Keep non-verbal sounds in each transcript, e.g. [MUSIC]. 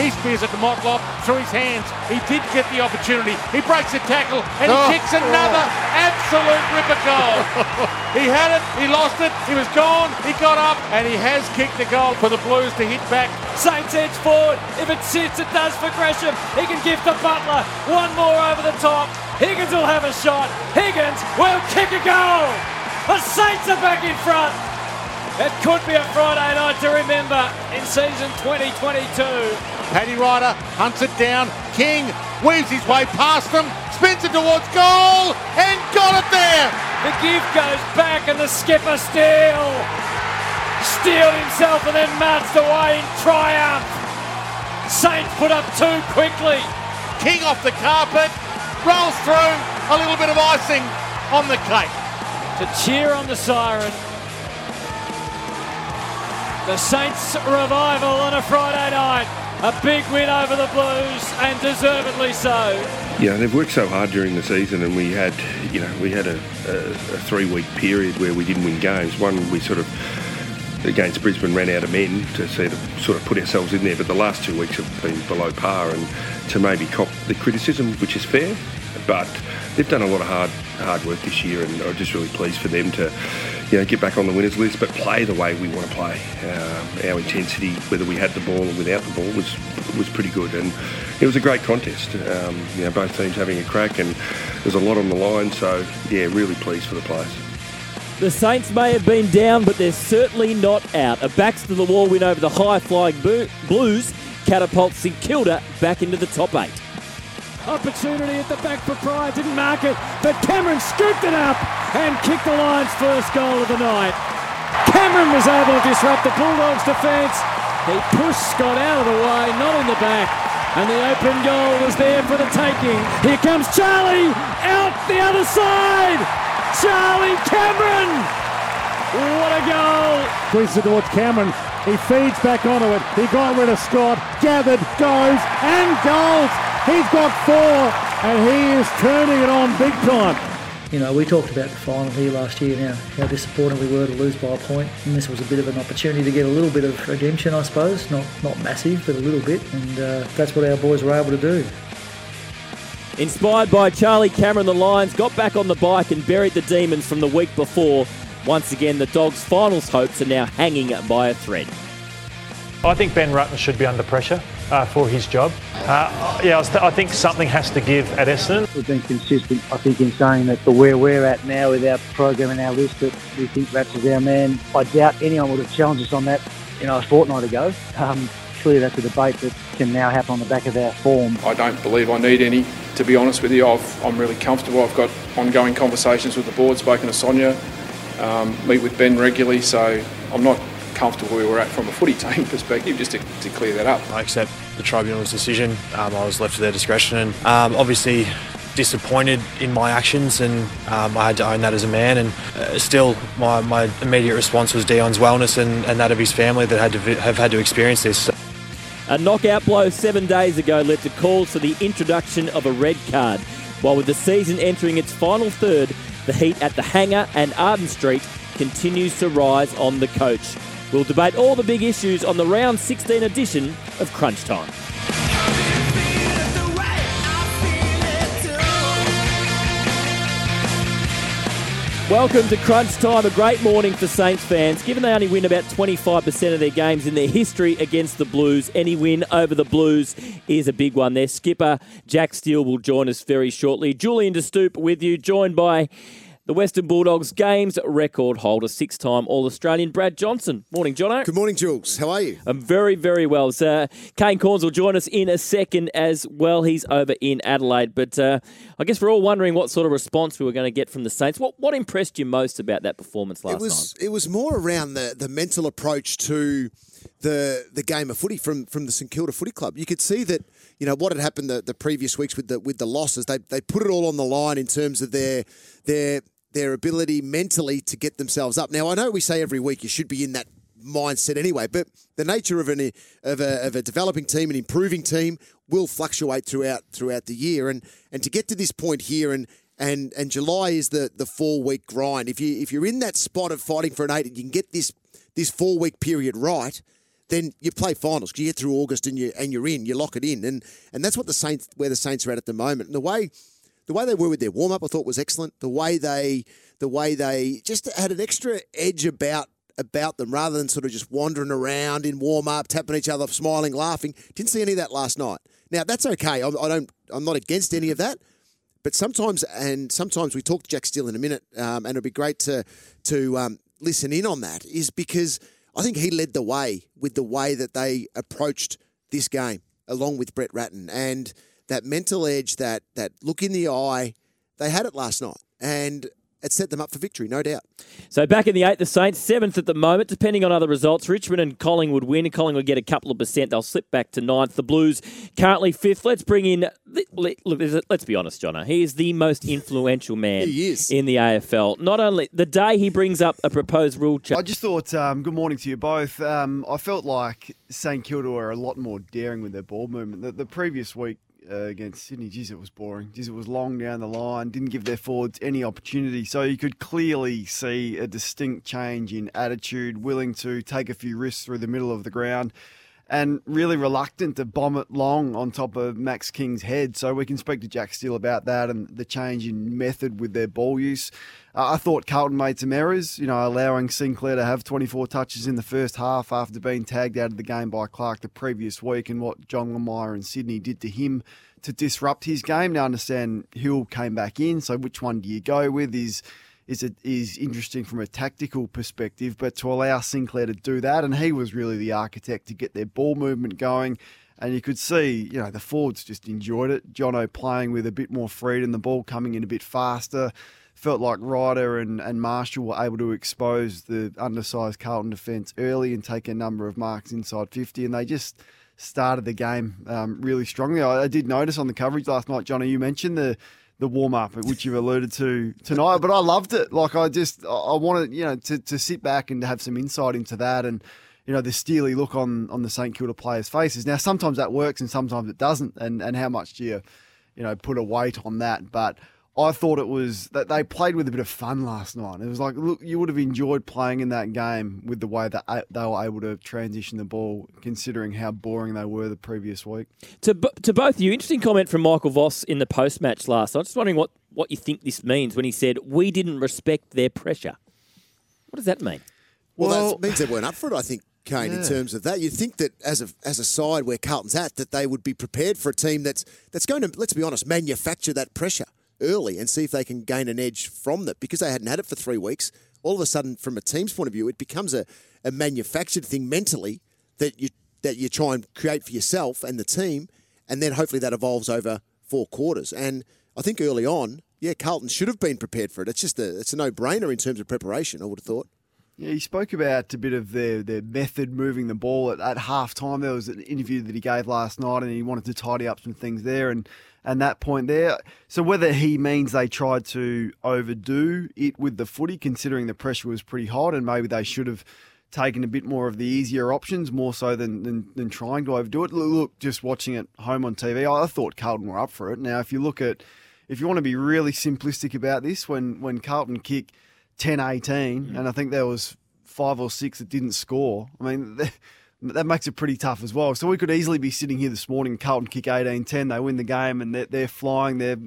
He spears at the Motlop through his hands. He did get the opportunity. He breaks a tackle and he Oh. kicks another absolute ripper goal. [LAUGHS] he had it, he lost it, he was gone, he got up, and he has kicked the goal for the Blues to hit back. Saints edge forward. If it sits, it does for Gresham. He can give to Butler. One more over the top. Higgins will have a shot. Higgins will kick a goal. The Saints are back in front. It could be a Friday night to remember in season 2022. Paddy Ryder hunts it down. King weaves his way past them, spins it towards goal, and got it there. The gift goes back and the skipper still steeled himself and then marched away in triumph. Saints put up two quickly. King off the carpet, rolls through, a little bit of icing on the cake. to cheer on the siren. The Saints revival on a Friday night. A big win over the Blues and deservedly so. Yeah, they've worked so hard during the season, and we had, you know, we had a, a, a three-week period where we didn't win games. One, we sort of against Brisbane ran out of men to see to sort of put ourselves in there, but the last two weeks have been below par, and to maybe cop the criticism, which is fair, but they've done a lot of hard hard work this year, and I'm just really pleased for them to, you know, get back on the winners list, but play the way we want to play. Um, our intensity, whether we had the ball or without the ball, was was pretty good, and it was a great contest. Um, you know, both teams having a crack, and there's a lot on the line. So yeah, really pleased for the players. The Saints may have been down, but they're certainly not out. A backs to the wall win over the high flying Blues catapults St Kilda back into the top eight. Opportunity at the back for Pryor, didn't mark it, but Cameron scooped it up and kicked the Lions' first goal of the night. Cameron was able to disrupt the Bulldogs' defence. He pushed Scott out of the way, not in the back, and the open goal was there for the taking. Here comes Charlie out the other side. Charlie Cameron. What a goal! Squeezes it towards Cameron. He feeds back onto it. He got rid of Scott. Gathered, goes, and goals. He's got four, and he is turning it on big time. You know, we talked about the final here last year now, how disappointed we were to lose by a point. point, and this was a bit of an opportunity to get a little bit of redemption, I suppose. Not not massive, but a little bit, and uh, that's what our boys were able to do. Inspired by Charlie Cameron, the Lions got back on the bike and buried the Demons from the week before. Once again, the Dogs' finals hopes are now hanging by a thread. I think Ben Rutten should be under pressure uh, for his job. Uh, yeah, I, th- I think something has to give at Essendon. We've been consistent, I think, in saying that for where we're at now with our program and our list, that we think Rats is our man. I doubt anyone would have challenged us on that, you know, a fortnight ago. Um, clearly, that's a debate that can now happen on the back of our form. I don't believe I need any, to be honest with you. I've, I'm really comfortable. I've got ongoing conversations with the board, spoken to Sonia, um, meet with Ben regularly, so I'm not comfortable we were at from a footy team [LAUGHS] perspective, just to, to clear that up. I accept the tribunal's decision. Um, I was left to their discretion, and um, obviously disappointed in my actions, and um, I had to own that as a man. And uh, still, my, my immediate response was Dion's wellness and, and that of his family that had to vi- have had to experience this. A knockout blow seven days ago led to calls for the introduction of a red card. While with the season entering its final third, the heat at the hangar and Arden Street continues to rise on the coach. We'll debate all the big issues on the round 16 edition of Crunch Time. Welcome to Crunch Time. A great morning for Saints fans. Given they only win about 25% of their games in their history against the Blues, any win over the Blues is a big one. Their skipper, Jack Steele, will join us very shortly. Julian DeStoop with you, joined by the Western Bulldogs games record holder, six time All Australian, Brad Johnson. Morning, Jono. Good morning, Jules. How are you? I'm very, very well. So, Kane Cornes will join us in a second as well. He's over in Adelaide. But uh, I guess we're all wondering what sort of response we were going to get from the Saints. What what impressed you most about that performance last it was night? it was more around the, the mental approach to the the game of footy from from the St Kilda Footy Club. You could see that you know what had happened the, the previous weeks with the with the losses. They they put it all on the line in terms of their their their ability mentally to get themselves up. Now, I know we say every week you should be in that mindset anyway, but the nature of an of a, of a developing team, an improving team, will fluctuate throughout throughout the year. And and to get to this point here, and and and July is the the four week grind. If you if you're in that spot of fighting for an eight, and you can get this this four week period right. Then you play finals. You get through August and you and you're in. You lock it in, and and that's what the Saints where the Saints are at at the moment. And the way the way they were with their warm up, I thought was excellent. The way they the way they just had an extra edge about about them rather than sort of just wandering around in warm up, tapping each other, smiling, laughing. Didn't see any of that last night. Now that's okay. I, I don't. I'm not against any of that. But sometimes, and sometimes we talk to Jack Steele in a minute, um, and it'd be great to to um, listen in on that. Is because I think he led the way with the way that they approached this game, along with Brett Ratten, and that mental edge, that that look in the eye. They had it last night, and it set them up for victory, no doubt. So back in the eighth, the Saints seventh at the moment, depending on other results. Richmond and Collingwood win. Collingwood get a couple of percent. They'll slip back to ninth. The Blues currently fifth. Let's bring in. Look, let's be honest, Jono. He is the most influential man in the AFL. Not only the day he brings up a proposed rule change. I just thought. Um, good morning to you both. Um, I felt like St Kilda were a lot more daring with their ball movement. The, the previous week uh, against Sydney. Geez, it was boring. Geez, it was long down the line. Didn't give their forwards any opportunity. So you could clearly see a distinct change in attitude, willing to take a few risks through the middle of the ground and really reluctant to bomb it long on top of Max King's head. So we can speak to Jack Steele about that and the change in method with their ball use. Uh, I thought Carlton made some errors, you know, allowing Sinclair to have 24 touches in the first half after being tagged out of the game by Clark the previous week and what John Longmire and Sydney did to him to disrupt his game. Now, understand Hill came back in, so which one do you go with? Is is it is interesting from a tactical perspective, but to allow Sinclair to do that, and he was really the architect to get their ball movement going. And you could see, you know, the forwards just enjoyed it. Jono playing with a bit more freedom, the ball coming in a bit faster. Felt like Ryder and, and Marshall were able to expose the undersized Carlton defence early and take a number of marks inside 50. And they just started the game um, really strongly. I, I, did notice on the coverage last night, Johnny, you mentioned the the warm up, which you've alluded to tonight. But I loved it. Like I just, I wanted, you know, to, to sit back and to have some insight into that and, you know, the steely look on on the St Kilda players' faces. Now, sometimes that works and sometimes it doesn't, and and how much do you, you know, put a weight on that? But I thought it was that they played with a bit of fun last night. It was like, look, you would have enjoyed playing in that game with the way that they were able to transition the ball, considering how boring they were the previous week. To, to both of you, interesting comment from Michael Voss in the post match last night. I'm just wondering what, what you think this means when he said, We didn't respect their pressure. What does that mean? Well, well that means they weren't up for it, I think. Kane, yeah. in terms of that, you'd think that as a as a side where Carlton's at, that they would be prepared for a team that's that's going to, let's be honest, manufacture that pressure early and see if they can gain an edge from that because they hadn't had it for three weeks. All of a sudden, from a team's point of view, it becomes a, a manufactured thing mentally that you that you try and create for yourself and the team, and then hopefully that evolves over four quarters. And I think early on, yeah, Carlton should have been prepared for it. It's just a it's a no brainer in terms of preparation. I would have thought. Yeah, he spoke about a bit of their, their method moving the ball at, at half time. There was an interview that he gave last night, and he wanted to tidy up some things there. And and that point there. So whether he means they tried to overdo it with the footy, considering the pressure was pretty hot, and maybe they should have taken a bit more of the easier options, more so than, than, than trying to overdo it. Look, just watching it home on TV, I thought Carlton were up for it. Now, if you look at, if you want to be really simplistic about this, when when Carlton kick 10-18, mm. and I think there was five or six that didn't score. I mean [LAUGHS] that makes it pretty tough as well. So we could easily be sitting here this morning, Carlton kick 18-10, they win the game and they're, they're flying, they're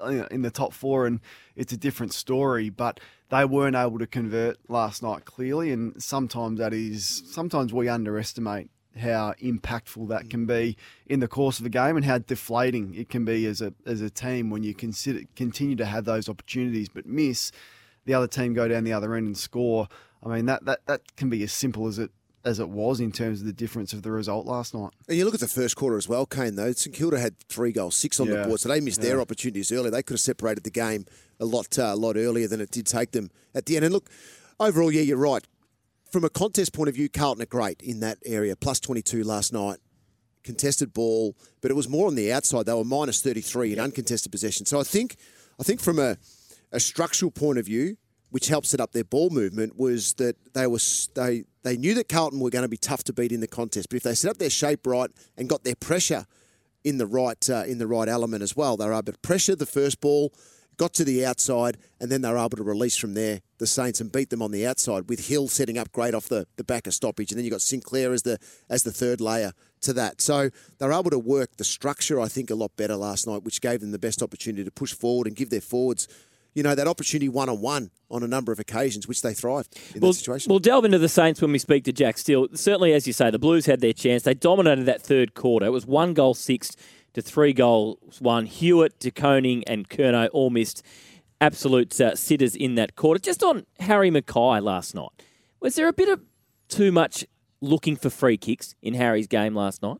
uh, in the top four and it's a different story. But they weren't able to convert last night clearly and sometimes that is, sometimes we underestimate how impactful that can be in the course of a game and how deflating it can be as a, as a team when you consider, continue to have those opportunities but miss, the other team go down the other end and score. I mean, that, that, that can be as simple as it as it was in terms of the difference of the result last night. And you look at the first quarter as well, Kane, though. St Kilda had three goals, six on yeah. the board, so they missed yeah. their opportunities early. They could have separated the game a lot, uh, a lot earlier than it did take them at the end. And look, overall, yeah, you're right. From a contest point of view, Carlton are great in that area. Plus 22 last night, contested ball, but it was more on the outside. They were minus 33 in uncontested possession. So I think, I think from a a structural point of view, which helped set up their ball movement, was that they were they they knew that Carlton were going to be tough to beat in the contest. But if they set up their shape right and got their pressure in the right uh, in the right element as well, they were able to pressure the first ball, got to the outside, and then they were able to release from there the Saints and beat them on the outside with Hill setting up great off the, the back of stoppage, and then you got Sinclair as the as the third layer to that. So they were able to work the structure, I think, a lot better last night, which gave them the best opportunity to push forward and give their forwards. You know, that opportunity one on one on a number of occasions, which they thrived in We'll, that situation. we'll delve into the Saints when we speak to Jack Steele. Certainly, as you say, the Blues had their chance. They dominated that third quarter. It was one goal six to three goals one. Hewett, De Koning, and Kerno all missed absolute uh, sitters in that quarter. Just on Harry McKay last night, was there a bit of too much looking for free kicks in Harry's game last night?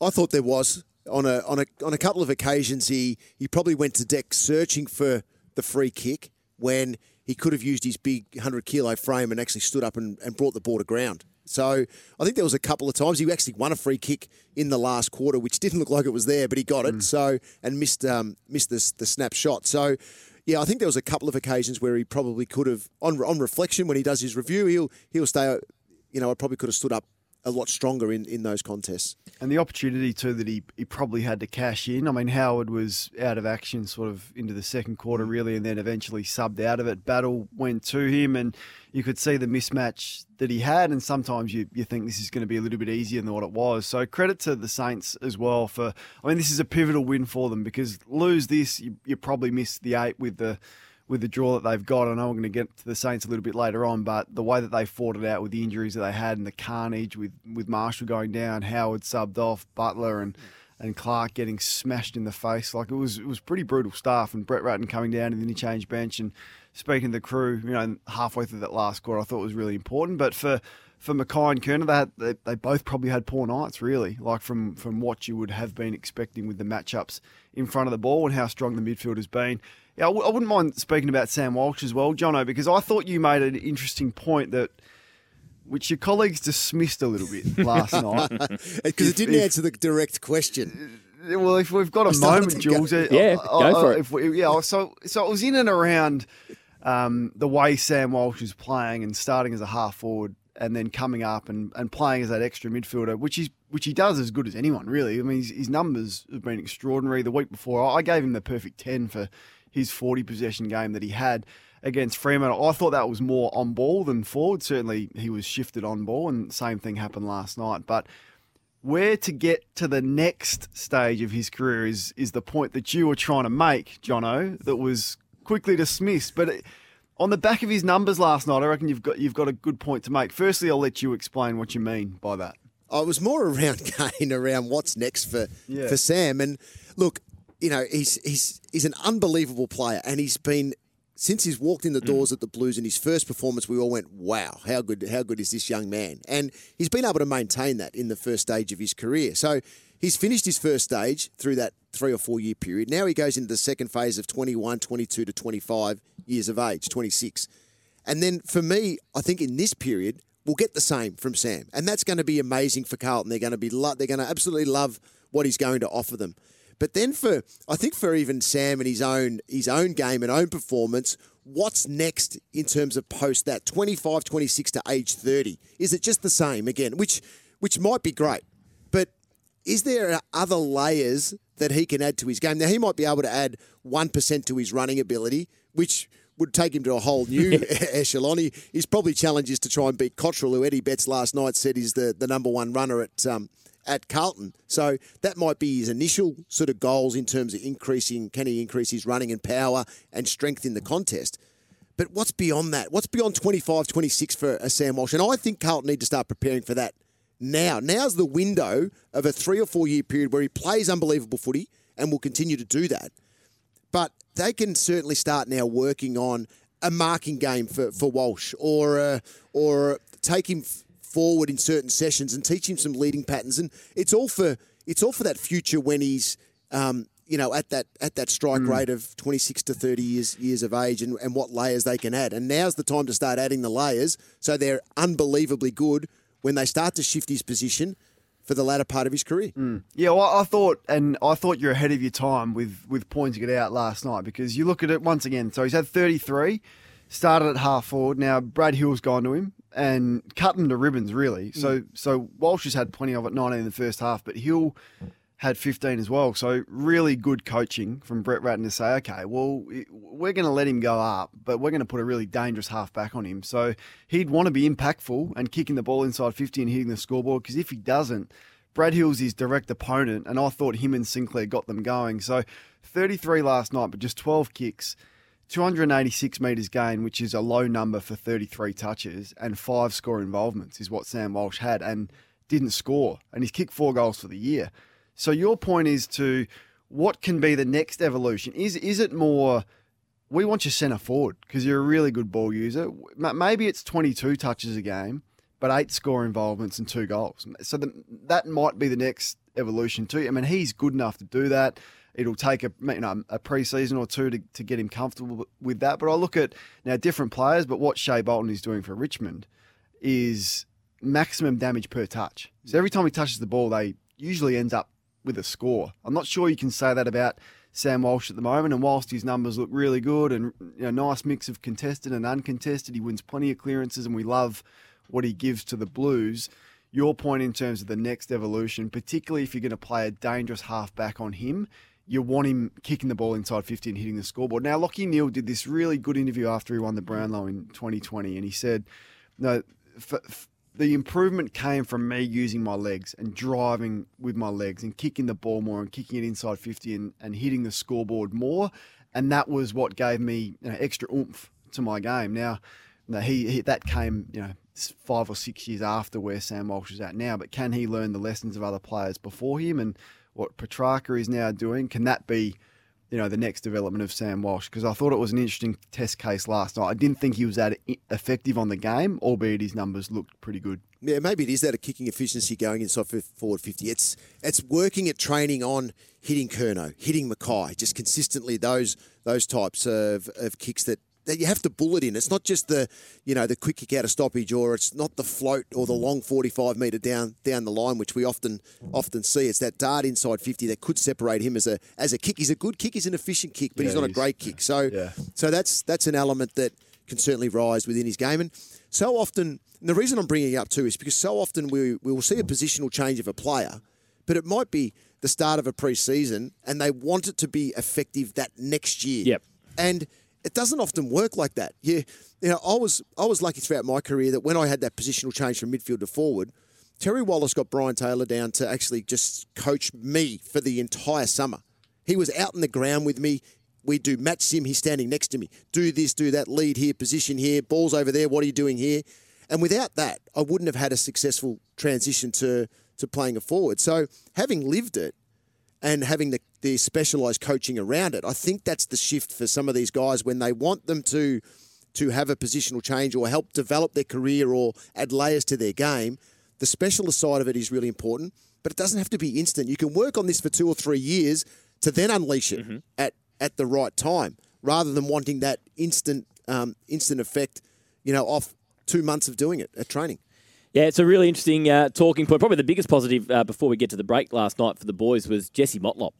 I thought there was on a on a on a couple of occasions. He he probably went to deck searching for the free kick when he could have used his big hundred kilo frame and actually stood up and, and brought the ball to ground. So I think there was a couple of times he actually won a free kick in the last quarter, which didn't look like it was there, but he got it. So and missed um, missed the the snapshot. So. Yeah, I think there was a couple of occasions where he probably could have, on on reflection, when he does his review, he'll he'll stay. You know, I probably could have stood up a lot stronger in, in those contests. And the opportunity too that he, he probably had to cash in. I mean, Howard was out of action sort of into the second quarter mm. really, and then eventually subbed out of it. Battle went to him, and you could see the mismatch that he had. And sometimes you, you think this is going to be a little bit easier than what it was. So credit to the Saints as well for. I mean, this is a pivotal win for them because lose this, you, you probably miss the eight with the with the draw that they've got. I know we're going to get to the Saints a little bit later on, but the way that they fought it out with the injuries that they had and the carnage with, with Marshall going down, Howard subbed off, Butler and and Clark getting smashed in the face, like it was it was pretty brutal stuff. And Brett Ratten coming down to the interchange bench and speaking to the crew, you know, halfway through that last quarter, I thought was really important. But for for McKay and Curnow, they, they they both probably had poor nights, really, like from from what you would have been expecting with the matchups in front of the ball and how strong the midfield has been. Yeah, I w- I wouldn't mind speaking about Sam Walsh as well, Jono, because I thought you made an interesting point that. Which your colleagues dismissed a little bit [LAUGHS] last night [LAUGHS] Because it didn't if- answer the direct question. Well, if we've got a moment, to go- Jules, uh, Yeah, uh, go for uh, it. If we, yeah, so so it was in and around um, the way Sam Walsh is playing and starting as a half forward and then coming up and, and playing as that extra midfielder, which is which he does as good as anyone, really. I mean, his, his numbers have been extraordinary. The week before, I gave him the perfect ten for his forty possession game that he had against Fremantle. I thought that was more on ball than forward. Certainly, he was shifted on ball, and same thing happened last night, but where to get to the next stage of his career is is the point that you were trying to make, Jono, that was quickly dismissed. But it, on the back of his numbers last night, I reckon you've got you've got a good point to make. Firstly, I'll let you explain what you mean by that. I was more [LAUGHS] around Kane, around what's next for Yeah. for Sam. And look, you know, he's he's he's an unbelievable player, and he's been since he's walked in the mm. doors at the Blues in his first performance. We all went, "Wow, how good how good is this young man?" And he's been able to maintain that in the first stage of his career. So he's finished his first stage through that three or four year period. Now he goes into the second phase of 21, 22 to 25 years of age, 26. And then for me, I think in this period, we'll get the same from Sam. And that's going to be amazing for Carlton. They're going to be lo- they're going to absolutely love what he's going to offer them. But then for I think for even Sam and his own his own game and own performance, what's next in terms of post that 25 26 to age 30? Is it just the same again, which which might be great. But is there other layers that he can add to his game? Now, he might be able to add 1% to his running ability, which would take him to a whole new [LAUGHS] [LAUGHS] echelon. He, his probably challenge is to try and beat Cottrell, who Eddie Betts last night said is the, the number one runner at um, at Carlton. So that might be his initial sort of goals in terms of increasing, can he increase his running and power and strength in the contest? But what's beyond that? What's beyond 25, 26 for a Sam Walsh? And I think Carlton need to start preparing for that now. Now's the window of a three or four year period where he plays unbelievable footy and will continue to do that. But they can certainly start now working on a marking game for, for Walsh or uh, or take him forward in certain sessions and teach him some leading patterns. And it's all for it's all for that future when he's um, you know at that at that strike rate of 26 to 30 years years of age and, and what layers they can add. And now's the time to start adding the layers so they're unbelievably good when they start to shift his position for the latter part of his career. Mm. Yeah, well, I thought, and I thought you're ahead of your time with with pointing it out last night because you look at it once again. So he's had 33, started at half forward. Now Brad Hill's gone to him and cut him to ribbons, really. So mm. so Walsh has had plenty of it, 19 in the first half, but Hill had 15 as well. So really good coaching from Brett Ratten to say, okay, well, we're going to let him go up, but we're going to put a really dangerous half back on him. So he'd want to be impactful and kicking the ball inside 50 and hitting the scoreboard because if he doesn't, Brad Hill's his direct opponent, and I thought him and Sinclair got them going. So 33 last night, but just 12 kicks. 286 metres gain, which is a low number for 33 touches, and five score involvements is what Sam Walsh had and didn't score. And he's kicked four goals for the year. So your point is to what can be the next evolution? Is is it more we want you centre forward because you're a really good ball user? Maybe it's 22 touches a game, but eight score involvements and two goals. So the, that might be the next evolution too. I mean, he's good enough to do that. It'll take a you know a preseason or two to, to get him comfortable with that. But I look at now different players, but what Shai Bolton is doing for Richmond is maximum damage per touch. So every time he touches the ball, they usually ends up with a score. I'm not sure you can say that about Sam Walsh at the moment. And whilst his numbers look really good and you know, nice mix of contested and uncontested, he wins plenty of clearances, and we love what he gives to the Blues. Your point in terms of the next evolution, particularly if you're going to play a dangerous halfback on him, you want him kicking the ball inside 50 and hitting the scoreboard. Now, Lachie Neale did this really good interview after he won the Brownlow in 2020, and he said, "No, f- f- the improvement came from me using my legs and driving with my legs and kicking the ball more and kicking it inside 50 and, and hitting the scoreboard more, and that was what gave me you know, extra oomph to my game." Now, no, he, he that came you know five or six years after where Sam Walsh is at now. But can he learn the lessons of other players before him and what Petracca is now doing? Can that be you know the next development of Sam Walsh? Because I thought it was an interesting test case last night. I didn't think he was that effective on the game, albeit his numbers looked pretty good. Yeah, maybe it is that a kicking efficiency going inside forward 50. It's it's working at training on hitting Kerno, hitting McKay, just consistently those those types of, of kicks that, that you have to bullet in. It's not just the you know the quick kick out of stoppage, or it's not the float or the mm. long 45 metre down down the line, which we often often see. It's that dart inside 50 that could separate him as a as a kick. He's a good kick, he's an efficient kick, but Yeah, he's not a great kick. So yeah. so that's that's an element that can certainly rise within his game. And so often, and the reason I'm bringing it up too is because so often we, we will see a positional change of a player, but it might be the start of a pre-season and they want it to be effective that next year. Yep. And it doesn't often work like that. You, you know, I was I was lucky throughout my career that when I had that positional change from midfield to forward, Terry Wallace got Brian Taylor down to actually just coach me for the entire summer. He was out in the ground with me. We do match sim. He's standing next to me. Do this, do that. Lead here, position here. Balls over there. What are you doing here? And without that, I wouldn't have had a successful transition to to playing a forward. So having lived it, and having the, the specialised coaching around it. I think that's the shift for some of these guys when they want them to to have a positional change or help develop their career or add layers to their game. The specialist side of it is really important, but it doesn't have to be instant. You can work on this for two or three years to then unleash it at at the right time, rather than wanting that instant um, instant effect, you know, off two months of doing it at training. Yeah, it's a really interesting uh, talking point. Probably the biggest positive uh, before we get to the break last night for the boys was Jesse Motlop.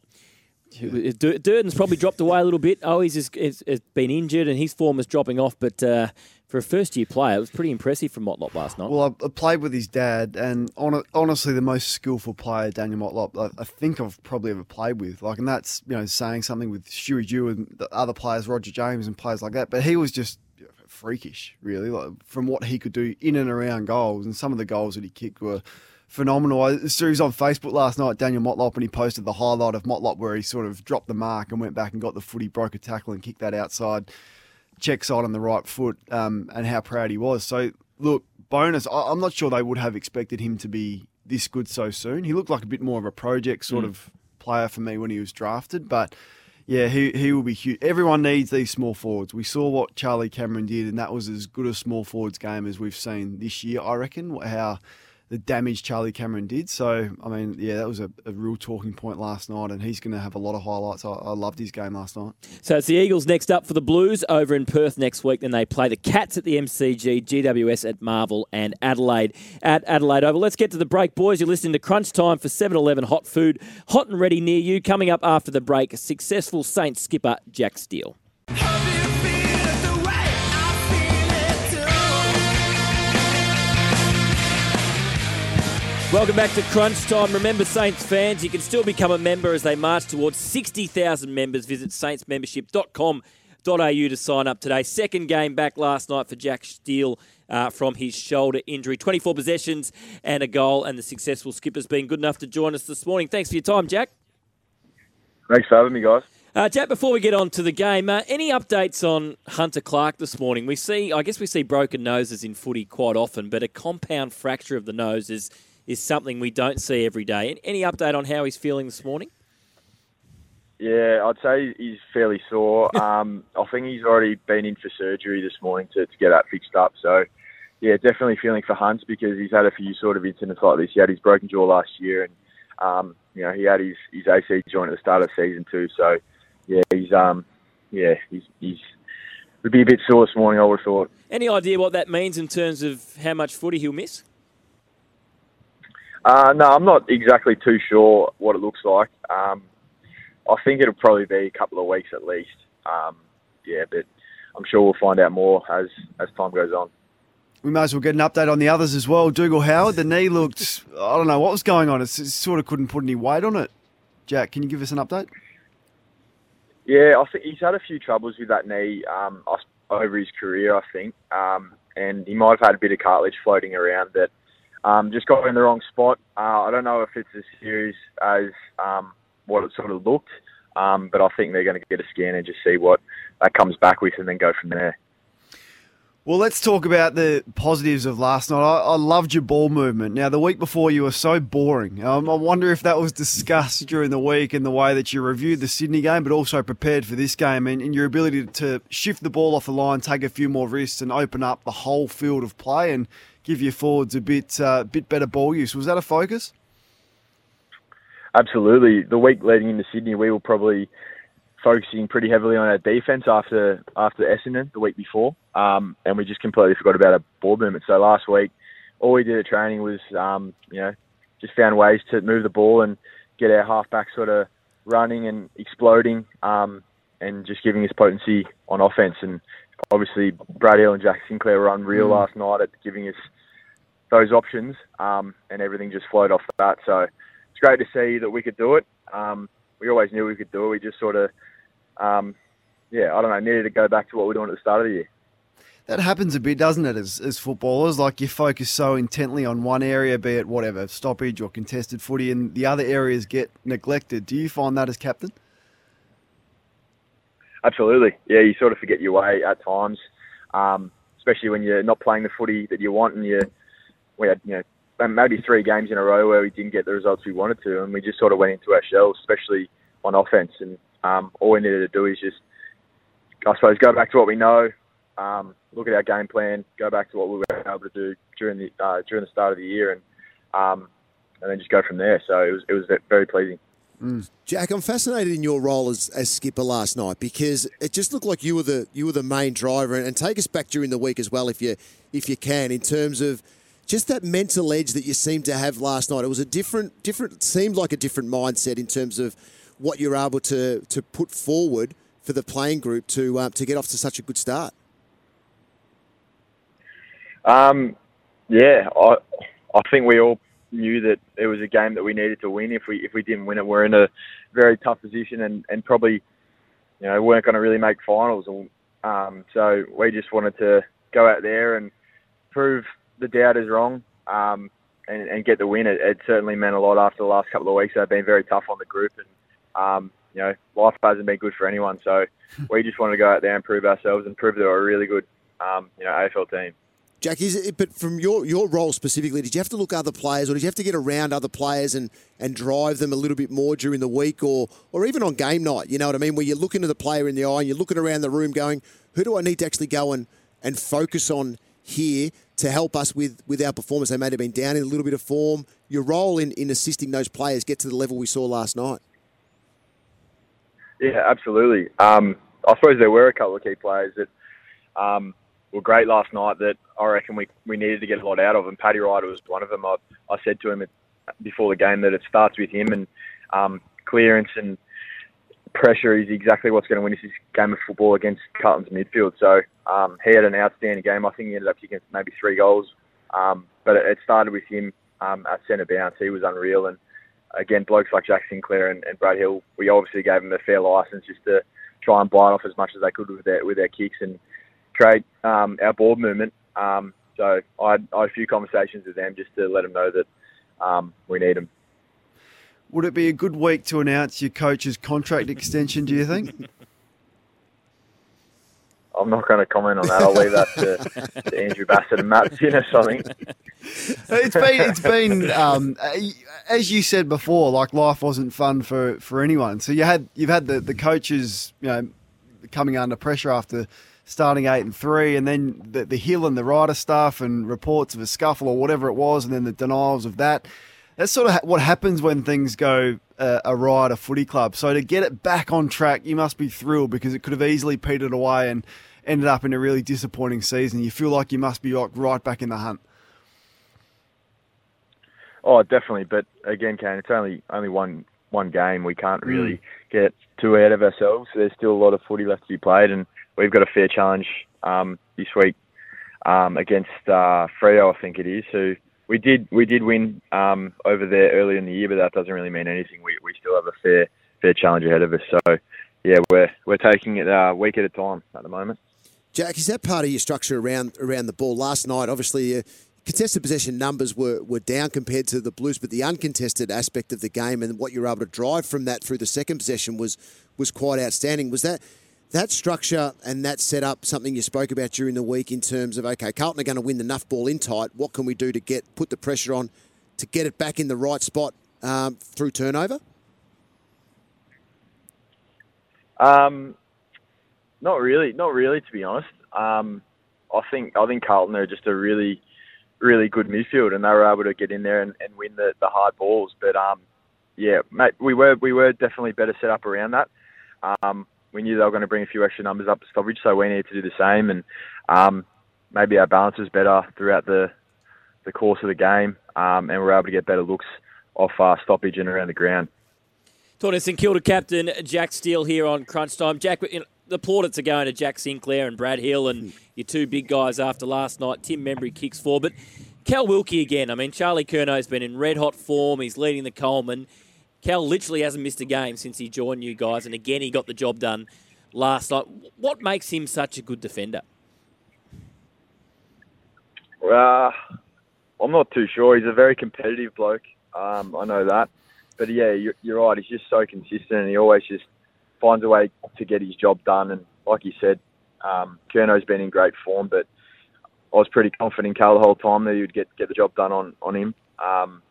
Who- Dur- Durdin's probably dropped away a little bit. Oh, he's just, has, has been injured and his form is dropping off. But uh, for a first year player, it was pretty impressive from Motlop last night. Well, I, played with his dad, and hon- honestly, the most skillful player, Daniel Motlop, I, I think I've probably ever played with. Like, and that's you know saying something with Stewie Dew and the other players, Roger James and players like that. But he was just freakish, really, like, from what he could do in and around goals, and some of the goals that he kicked were phenomenal. I so he was on Facebook last night, Daniel Motlop, and he posted the highlight of Motlop where he sort of dropped the mark and went back and got the footy, broke a tackle, and kicked that outside check side on the right foot um, and how proud he was. So, look, bonus. I, I'm not sure they would have expected him to be this good so soon. He looked like a bit more of a project sort Mm. of player for me when he was drafted, but. Yeah, he, he will be huge. Everyone needs these small forwards. We saw what Charlie Cameron did, and that was as good a small forwards game as we've seen this year, I reckon. How the damage Charlie Cameron did. So, I mean, yeah, that was a, a real talking point last night, and he's going to have a lot of highlights. I, I loved his game last night. So it's the Eagles next up for the Blues over in Perth next week. Then they play the Cats at the MCG, GWS at Marvel, and Adelaide at Adelaide Oval. Let's get to the break, boys. You're listening to Crunch Time for 7 Eleven hot food, hot and ready near you. Coming up after the break, successful Saints skipper Jack Steele. Welcome back to Crunch Time. Remember, Saints fans, you can still become a member as they march towards 60,000 members. Visit saintsmembership.com.au to sign up today. Second game back last night for Jack Steele uh, from his shoulder injury. 24 possessions and a goal, and the successful skipper's been good enough to join us this morning. Thanks for your time, Jack. Thanks for having me, guys. Uh, Jack, before we get on to the game, uh, any updates on Hunter Clark this morning? We see, I guess we see broken noses in footy quite often, but a compound fracture of the nose is is something we don't see every day. And Any update on how he's feeling this morning? Yeah, I'd say he's fairly sore. [LAUGHS] Um, I think he's already been in for surgery this morning to, to get that fixed up. So, yeah, definitely feeling for Hunt because he's had a few sort of incidents like this. He had his broken jaw last year, and um, you know he had his his AC joint at the start of the season too. So, yeah, he's um, yeah, he's he's would be a bit sore this morning. I would have thought. Any idea what that means in terms of how much footy he'll miss? Uh, no, I'm not exactly too sure what it looks like. Um, I think it'll probably be a couple of weeks at least. Um, yeah, but I'm sure we'll find out more as as time goes on. We might as well get an update on the others as well. Dougal Howard, the knee looked, I don't know what was going on. It sort of couldn't put any weight on it. Jack, can you give us an update? Yeah, I think he's had a few troubles with that knee um, over his career, I think. Um, and he might have had a bit of cartilage floating around that um, just got in the wrong spot. Uh, I don't know if it's as serious as um, what it sort of looked, um, but I think they're going to get a scan and just see what that comes back with and then go from there. Well, let's talk about the positives of last night. I, I loved your ball movement. Now, the week before, you were so boring. Um, I wonder if that was discussed during the week in the way that you reviewed the Sydney game, but also prepared for this game and, and your ability to shift the ball off the line, take a few more risks, and open up the whole field of play. And give your forwards a bit uh, bit better ball use. Was that a focus? Absolutely. The week leading into Sydney, we were probably focusing pretty heavily on our defence after after Essendon the week before, um, and we just completely forgot about our ball movement. So last week, all we did at training was um, you know just found ways to move the ball and get our halfback sort of running and exploding, um, and just giving us potency on offense. And obviously Brad Hill and Jack Sinclair were unreal mm. last night at giving us those options, um, and everything just flowed off that. So it's great to see that we could do it. Um, we always knew we could do it. We just sort of, um, yeah, I don't know, needed to go back to what we were doing at the start of the year. That happens a bit, doesn't it, as, as footballers? Like you focus so intently on one area, be it whatever, stoppage or contested footy, and the other areas get neglected. Do you find that as captain? Absolutely. Yeah, you sort of forget your way at times, um, especially when you're not playing the footy that you want and you we had you know maybe three games in a row where we didn't get the results we wanted to, and we just sort of went into our shells, especially on offense. And um, all we needed to do is just, I suppose, go back to what we know, um, look at our game plan, go back to what we were able to do during the uh, during the start of the year, and um, and then just go from there. So it was it was very pleasing. Mm. Jack, I'm fascinated in your role as, as skipper last night because it just looked like you were the you were the main driver, and, and take us back during the week as well, if you if you can, in terms of just that mental edge that you seemed to have last night. It was a different different seemed like a different mindset in terms of what you're able to to put forward for the playing group to uh, to get off to such a good start. Um, yeah, I I think we all knew that it was a game that we needed to win. If we if we didn't win it, we're in a very tough position and, and probably you know weren't going to really make finals. Um, so we just wanted to go out there and prove the doubters wrong um, and, and get the win. It, it, certainly meant a lot after the last couple of weeks. They've been very tough on the group and. Um, you know, life hasn't been good for anyone. So we just wanted to go out there and prove ourselves and prove that we're a really good, um, you know, AFL team. Jack, is it, but from your, your role specifically, did you have to look other players or did you have to get around other players and, and drive them a little bit more during the week or, or even on game night? You know what I mean? Where you're looking at the player in the eye and you're looking around the room going, who do I need to actually go and, and focus on here to help us with, with our performance. They may have been down in a little bit of form. Your role in, in assisting those players get to the level we saw last night. Yeah, absolutely. Um, I suppose there were a couple of key players that um, were great last night that I reckon we, we needed to get a lot out of, and Paddy Ryder was one of them. I, I said to him before the game that it starts with him, and um, clearance and pressure is exactly what's going to win this game of football against Carlton's midfield. So um, he had an outstanding game. I think he ended up kicking maybe three goals, um, but it, it started with him um, at centre bounce. He was unreal, and again, blokes like Jack Sinclair and, and Brad Hill, we obviously gave them a fair license just to try and bite off as much as they could with their with their kicks and create um, our board movement. Um, so I had, I had a few conversations with them just to let them know that um, we need them. Would it be a good week to announce your coach's contract extension? Do you think? [LAUGHS] I'm not going to comment on that. I'll leave that to, to Andrew Bassat and Matt Sinner. I think. it's been it's been um, as you said before, like life wasn't fun for, for anyone. So you had you've had the, the coaches, you know, coming under pressure after starting eight and three, and then the, the Hill and the Ryder stuff, and reports of a scuffle or whatever it was, and then the denials of that. That's sort of what happens when things go uh, awry at a footy club. So to get it back on track, you must be thrilled because it could have easily petered away and ended up in a really disappointing season. You feel like you must be like right back in the hunt. Oh, definitely. But again, Kane, it's only only one one game. We can't really mm. get too ahead of ourselves. There's still a lot of footy left to be played, and we've got a fair challenge um, this week um, against uh, Freo, I think it is. Who we did we did win um, over there earlier in the year, but that doesn't really mean anything. We we still have a fair fair challenge ahead of us. So yeah, we're we're taking it uh, week at a time at the moment. Jack, is that part of your structure around around the ball? Last night, obviously, uh, contested possession numbers were, were down compared to the Blues, but the uncontested aspect of the game and what you were able to drive from that through the second possession was was quite outstanding. Was that that structure and that setup something you spoke about during the week in terms of okay, Carlton are going to win the enough ball in tight. What can we do to get put the pressure on to get it back in the right spot um, through turnover? Um, not really, not really, to be honest. Um, I think I think Carlton are just a really really good midfield, and they were able to get in there and, and win the, the hard balls. But um, yeah, mate, we were we were definitely better set up around that. Um, we knew they were going to bring a few extra numbers up to stoppage, so we needed to do the same. And um, maybe our balance was better throughout the the course of the game, um, and we were able to get better looks off uh, stoppage and around the ground. Talking to St Kilda captain Jack Steele here on Crunch Time. Jack, the plaudits are going to Jack Sinclair and Brad Hill and your two big guys after last night. Tim Membrey kicks four, but Cal Wilkie again. I mean, Charlie Curnow's been in red hot form. He's leading the Coleman. Cal literally hasn't missed a game since he joined you guys, and again he got the job done last night. What makes him such a good defender? Uh, I'm not too sure. He's a very competitive bloke. Um, I know that. But yeah, you're, right. He's just so consistent, and he always just finds a way to get his job done. And like you said, um, Curnow's been in great form, but I was pretty confident in Cal the whole time that he would get get the job done on on him. Um,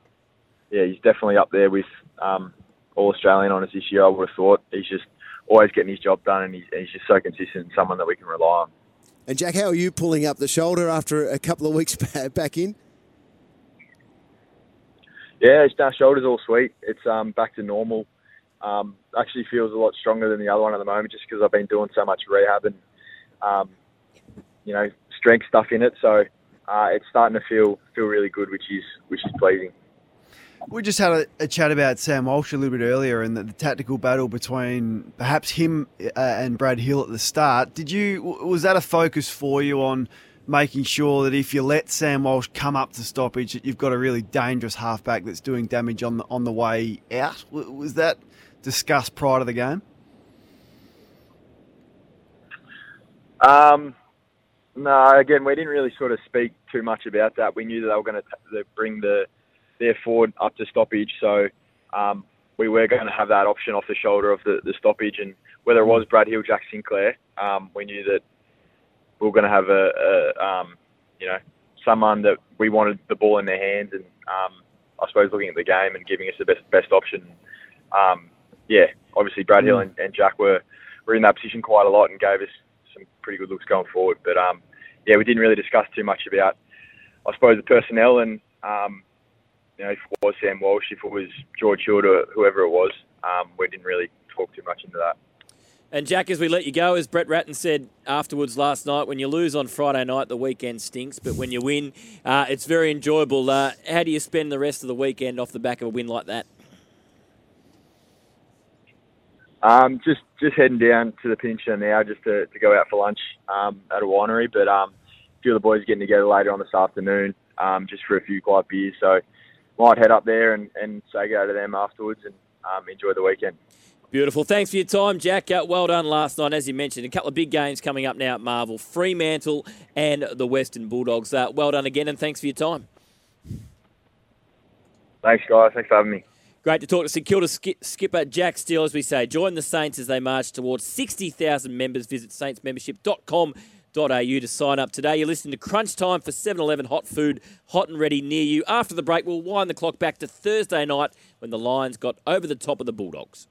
yeah, he's definitely up there with um, all Australian honours this year. I would have thought he's just always getting his job done, and he's, he's just so consistent, and someone that we can rely on. And Jack, how are you pulling up the shoulder after a couple of weeks [LAUGHS] back in? Yeah, it's, our shoulder's all sweet. It's um, back to normal. Um, actually feels a lot stronger than the other one at the moment, just because I've been doing so much rehab and um, you know strength stuff in it. So uh, it's starting to feel feel really good, which is which is pleasing. We just had a, a, chat about Sam Walsh a little bit earlier and the, the tactical battle between perhaps him uh, and Brad Hill at the start. Did you was that a focus for you on making sure that if you let Sam Walsh come up to stoppage, that you've got a really dangerous halfback that's doing damage on the on the way out? Was that discussed prior to the game? Um, no, again, we didn't really sort of speak too much about that. We knew that they were going to bring the their forward up to stoppage, so um, we were going to have that option off the shoulder of the, the stoppage. And whether it was Brad Hill, Jack Sinclair, um, we knew that we were going to have a, a um, you know someone that we wanted the ball in their hands, and um, I suppose looking at the game and giving us the best best option. Um, yeah, obviously Brad Hill and, and Jack were were in that position quite a lot and gave us some pretty good looks going forward. But um, yeah, we didn't really discuss too much about I suppose the personnel and um, you know if it was Sam Walsh, if it was George Hill or whoever it was, um, we didn't really talk too much into that. And Jack, as we let you go, as Brett Ratten said afterwards last night, when you lose on Friday night, the weekend stinks. But when you win, uh, it's very enjoyable. Uh, how do you spend the rest of the weekend off the back of a win like that? Um, just just heading down to the Peninsula now, just to, to go out for lunch um, at a winery. But um, a few of the boys are getting together later on this afternoon, um, just for a few quiet beers. So might head up there and, and say go to them afterwards and um, enjoy the weekend. Beautiful. Thanks for your time, Jack. Uh, well done last night, as you mentioned. A couple of big games coming up now at Marvel Fremantle and the Western Bulldogs. Uh, well done again, and thanks for your time. Thanks, guys. Thanks for having me. Great to talk to St Kilda skipper Jack Steele, as we say. Join the Saints as they march towards 60,000 members. Visit saintsmembership.com.au to sign up today. You're listening to Crunch Time for 7 Eleven hot food, hot and ready near you. After the break, we'll wind the clock back to Thursday night when the Lions got over the top of the Bulldogs.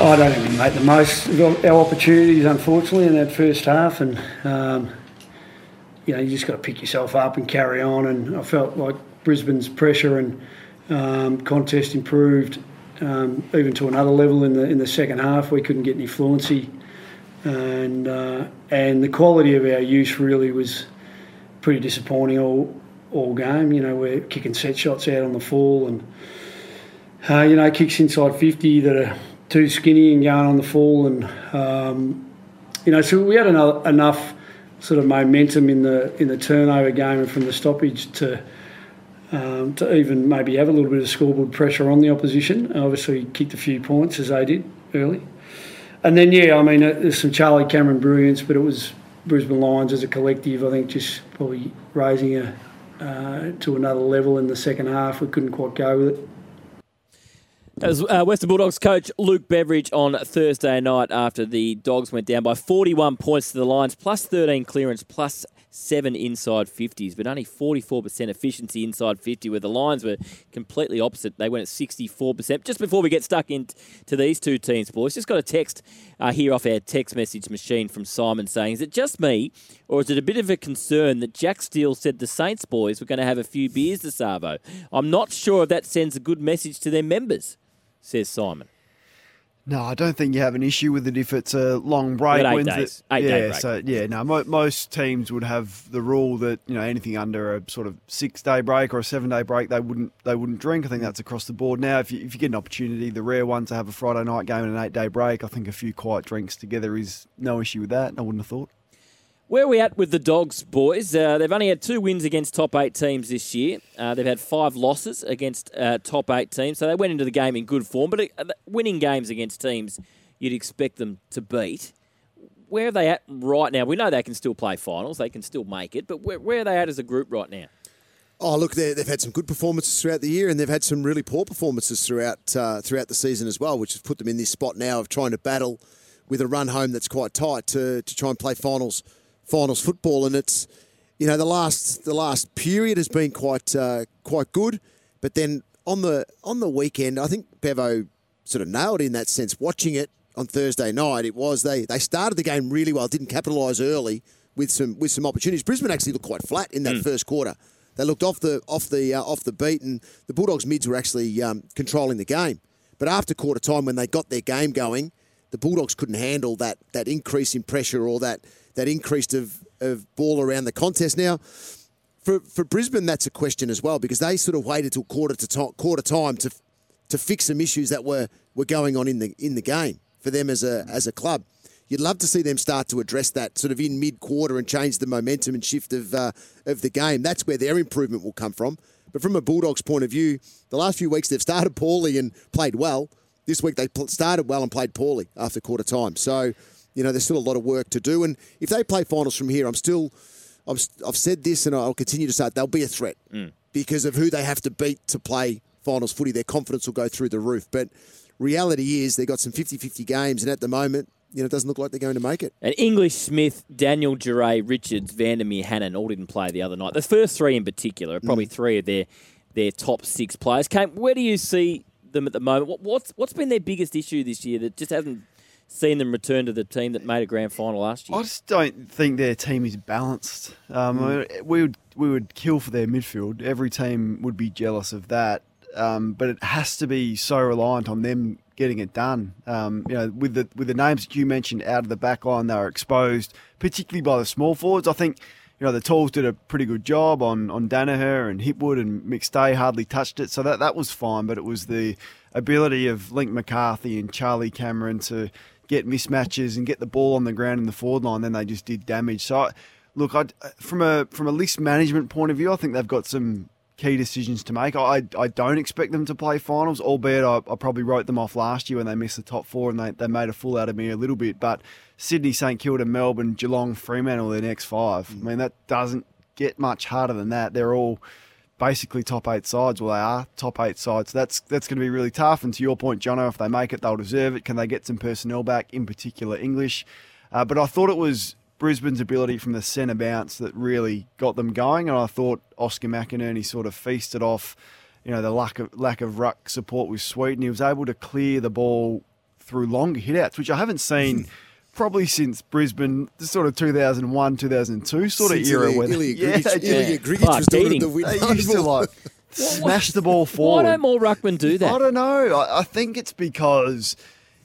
Oh, I don't we made the most of our opportunities, unfortunately, in that first half. And, um, you know, you just got to pick yourself up and carry on. And I felt like Brisbane's pressure and um, contest improved um, even to another level in the in the second half. We couldn't get any fluency. And, uh, and the quality of our use really was pretty disappointing all, all game. You know, we're kicking set shots out on the full and, uh, you know, kicks inside 50 that are too skinny and going on the fall, and um, you know, so we had enough sort of momentum in the in the turnover game and from the stoppage to um, to even maybe have a little bit of scoreboard pressure on the opposition. Obviously, kicked a few points as they did early, and then yeah, I mean, uh, there's some Charlie Cameron brilliance, but it was Brisbane Lions as a collective. I think just probably raising a uh, to another level in the second half. We couldn't quite go with it. As uh, Western Bulldogs coach Luke Beveridge on Thursday night after the Dogs went down by 41 points to the Lions, plus 13 clearance, plus seven inside 50s, but only 44% efficiency inside 50, where the lines were completely opposite. They went at 64%. Just before we get stuck into these two teams, boys, just got a text uh, here off our text message machine from Simon saying, Is it just me, or is it a bit of a concern that Jack Steele said the Saints boys were going to have a few beers this Arvo? I'm not sure if that sends a good message to their members says Simon. No, I don't think you have an issue with it if it's a long break. Eight days. It, eight yeah, day break. so yeah, no. Mo- most teams would have the rule that you know anything under a sort of six day break or a seven day break, they wouldn't they wouldn't drink. I think that's across the board now. If you, if you get an opportunity, the rare one to have a Friday night game and an eight day break, I think a few quiet drinks together is no issue with that. I wouldn't have thought. Where are we at with the Dogs, boys? Uh, they've only had two wins against top eight teams this year. Uh, they've had five losses against uh, top eight teams, so they went into the game in good form. But uh, winning games against teams you'd expect them to beat. Where are they at right now? We know they can still play finals, they can still make it, but where, where are they at as a group right now? Oh, look, they've had some good performances throughout the year, and they've had some really poor performances throughout uh, throughout the season as well, which has put them in this spot now of trying to battle with a run home that's quite tight to, to try and play finals finals football, and it's you know the last the last period has been quite uh, quite good, but then on the on the weekend, I think Bevo sort of nailed it in that sense. Watching it on Thursday night, it was they they started the game really well, didn't capitalise early with some with some opportunities. Brisbane actually looked quite flat in that Mm. first quarter. They looked off the off the uh, off the beat, and the Bulldogs mids were actually um, controlling the game. But after quarter time, when they got their game going, the Bulldogs couldn't handle that that increase in pressure or that that increase of, of ball around the contest. Now, for for Brisbane, that's a question as well because they sort of waited till quarter to time, quarter time to to fix some issues that were, were going on in the in the game for them as a as a club. You'd love to see them start to address that sort of in mid quarter and change the momentum and shift of uh, of the game. That's where their improvement will come from. But from a Bulldogs point of view, the last few weeks they've started poorly and played well. This week they started well and played poorly after quarter time. So, you know, there's still a lot of work to do. And if they play finals from here, I'm still, I'm, I've said this and I'll continue to say it, they'll be a threat Mm. because of who they have to beat to play finals footy. Their confidence will go through the roof. But reality is they've got some 50 50 games, and at the moment, you know, it doesn't look like they're going to make it. And English, Smith, Daniel Duryea, Richards, Vandermeer, Hannan all didn't play the other night. The first three in particular are probably Mm. three of their their top six players. Kate, where do you see them at the moment. What, what's what's been their biggest issue this year that just hasn't seen them return to the team that made a grand final last year? I just don't think their team is balanced. Um, Mm. We would we would kill for their midfield. Every team would be jealous of that. Um, but it has to be so reliant on them getting it done. Um, you know, with the with the names that you mentioned out of the back line, they were exposed, particularly by the small forwards. I think you know the Tools did a pretty good job on on Daniher and Hipwood and McStay hardly touched it, so that that was fine. But it was the ability of Link McCarthy and Charlie Cameron to get mismatches and get the ball on the ground in the forward line. Then they just did damage. So I, look, I from a from a list management point of view, I think they've got some key decisions to make. I, I don't expect them to play finals, albeit I, I probably wrote them off last year when they missed the top four and they, they made a fool out of me a little bit. But Sydney, St Kilda, Melbourne, Geelong, Fremantle, their next five. I mm. mean, that doesn't get much harder than that. They're all basically top eight sides. Well, they are top eight sides. That's that's going to be really tough. And to your point, Jono, if they make it, they'll deserve it. Can they get some personnel back, in particular English? Uh, but I thought it was Brisbane's ability from the centre bounce that really got them going. And I thought Oscar McInerney sort of feasted off, you know, the lack of lack of ruck support sweet, and he was able to clear the ball through longer hitouts, which I haven't seen. [LAUGHS] Probably since Brisbane, the sort of 2001, 2002 sort Since of era. Ilya- when Ilya yeah, Grigic- yeah. Ilya Grigic was doing the win. They used to like smash the ball forward. Why don't more ruckmen do that? I don't know. I, I think it's because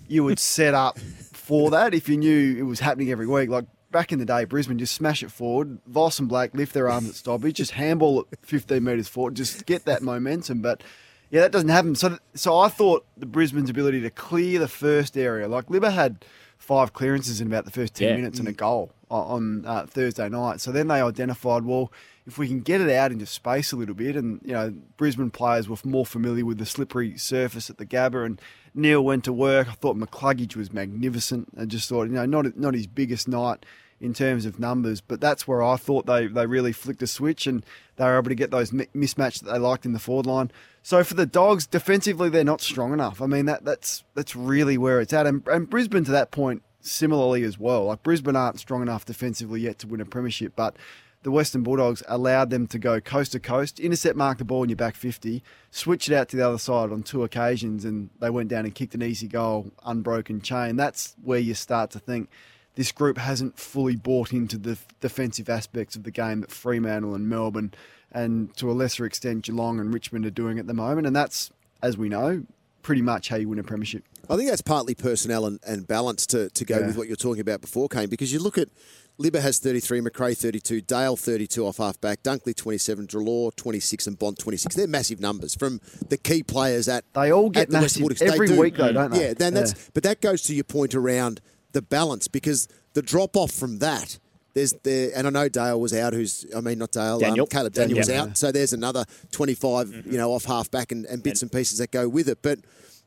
you would set up for that if you knew it was happening every week. Like back in the day, Brisbane just smash it forward. Voss and Black lift their arms at stoppage, just handball it 15 metres forward, just get that momentum. But yeah, that doesn't happen. So, so I thought the Brisbane's ability to clear the first area, like Libba had five clearances in about the first 10 Yeah. minutes and a goal on on, uh, Thursday night. So then they identified, well, if we can get it out into space a little bit, and you know, Brisbane players were more familiar with the slippery surface at the Gabba, and Neale went to work. I thought McCluggage was magnificent. I just thought, you know, not not his biggest night in terms of numbers, but that's where I thought they, they really flicked a switch and they were able to get those mismatch that they liked in the forward line. So for the Dogs, defensively they're not strong enough. I mean that that's that's really where it's at, and, and Brisbane to that point similarly as well. Like Brisbane aren't strong enough defensively yet to win a premiership, but the Western Bulldogs allowed them to go coast to coast, intercept mark the ball in your back 50, switch it out to the other side on two occasions, and they went down and kicked an easy goal, unbroken chain. That's where you start to think this group hasn't fully bought into the defensive aspects of the game that Fremantle and Melbourne, and to a lesser extent Geelong and Richmond are doing at the moment. And that's, as we know, pretty much how you win a premiership. I think that's partly personnel and, and balance to, to go Yeah. with what you're talking about before, Kane, because you look at Libba has 33, Macrae 32, Dale 32 off halfback, Dunkley 27, Treloar 26, and Bont 26. They're massive numbers from the key players at They all get at the massive Bulldogs. They every do. week, though, don't they? Yeah, then that's Yeah. but that goes to your point around the balance because the drop off from that. There's the and I know Dale was out. Who's I mean not Dale. Daniel. Um, Caleb Daniel was Daniel. out. So there's another 25, Mm-hmm. you know, off half back and, and bits and pieces that go with it. But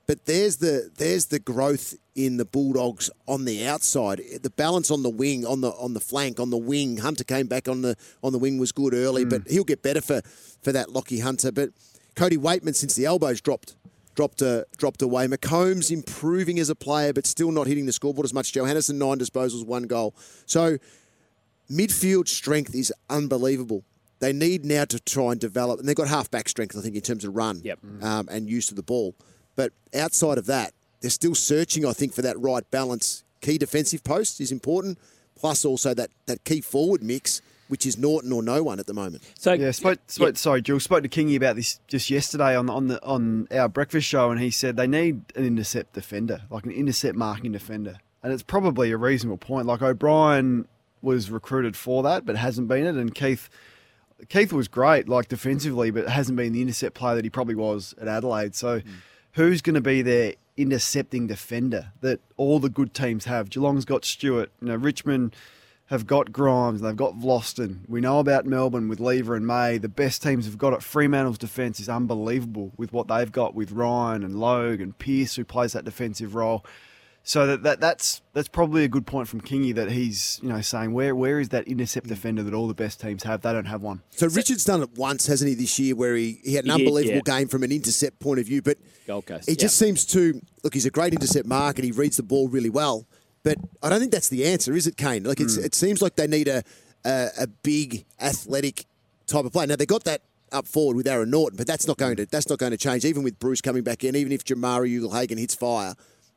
but there's the there's the growth in the Bulldogs on the outside. The balance on the wing, on the on the flank, on the wing. Hunter came back on the on the wing was good early, Mm. but he'll get better for for that Lachie Hunter. But Cody Weightman since the elbows dropped dropped uh, dropped away. McCombs improving as a player, but still not hitting the scoreboard as much. Johannisen nine disposals, one goal. So midfield strength is unbelievable. They need now to try and develop, and they've got half back strength, I think, in terms of run Yep. um, and use of the ball. But outside of that, they're still searching, I think, for that right balance. Key defensive post is important, plus also that, that key forward mix, which is Naughton or no one at the moment. So yeah, spoke, spoke, sorry, Jules. Spoke to Kingy about this just yesterday on on the on our breakfast show, and he said they need an intercept defender, like an intercept marking defender, and it's probably a reasonable point. Like O'Brien was recruited for that, but hasn't been it, and Keath. Keath was great, like defensively, but hasn't been the intercept player that he probably was at Adelaide. So, hmm. who's going to be their intercepting defender that all the good teams have? Geelong's got Stewart. You know, Richmond have got Grimes. They've got Vlastuin. We know about Melbourne with Lever and May. The best teams have got it. Fremantle's defence is unbelievable with what they've got with Ryan and Logue and Pearce, who plays that defensive role. So that, that that's that's probably a good point from Kingy that he's you know saying where where is that intercept mm. defender that all the best teams have? They don't have one. So, Richard's done it once, hasn't he, this year, where he, he had an He did, unbelievable yeah. game from an intercept point of view. But Gold Coast. He just seems to look. He's a great intercept mark, and he reads the ball really well. But I don't think that's the answer, is it, Kane? Like it's, it seems like they need a, a a big athletic type of player. Now they got that up forward with Aaron Naughton, but that's not going to that's not going to change. Even with Bruce coming back in, even if Jamarra Ugle-Hagan hits fire,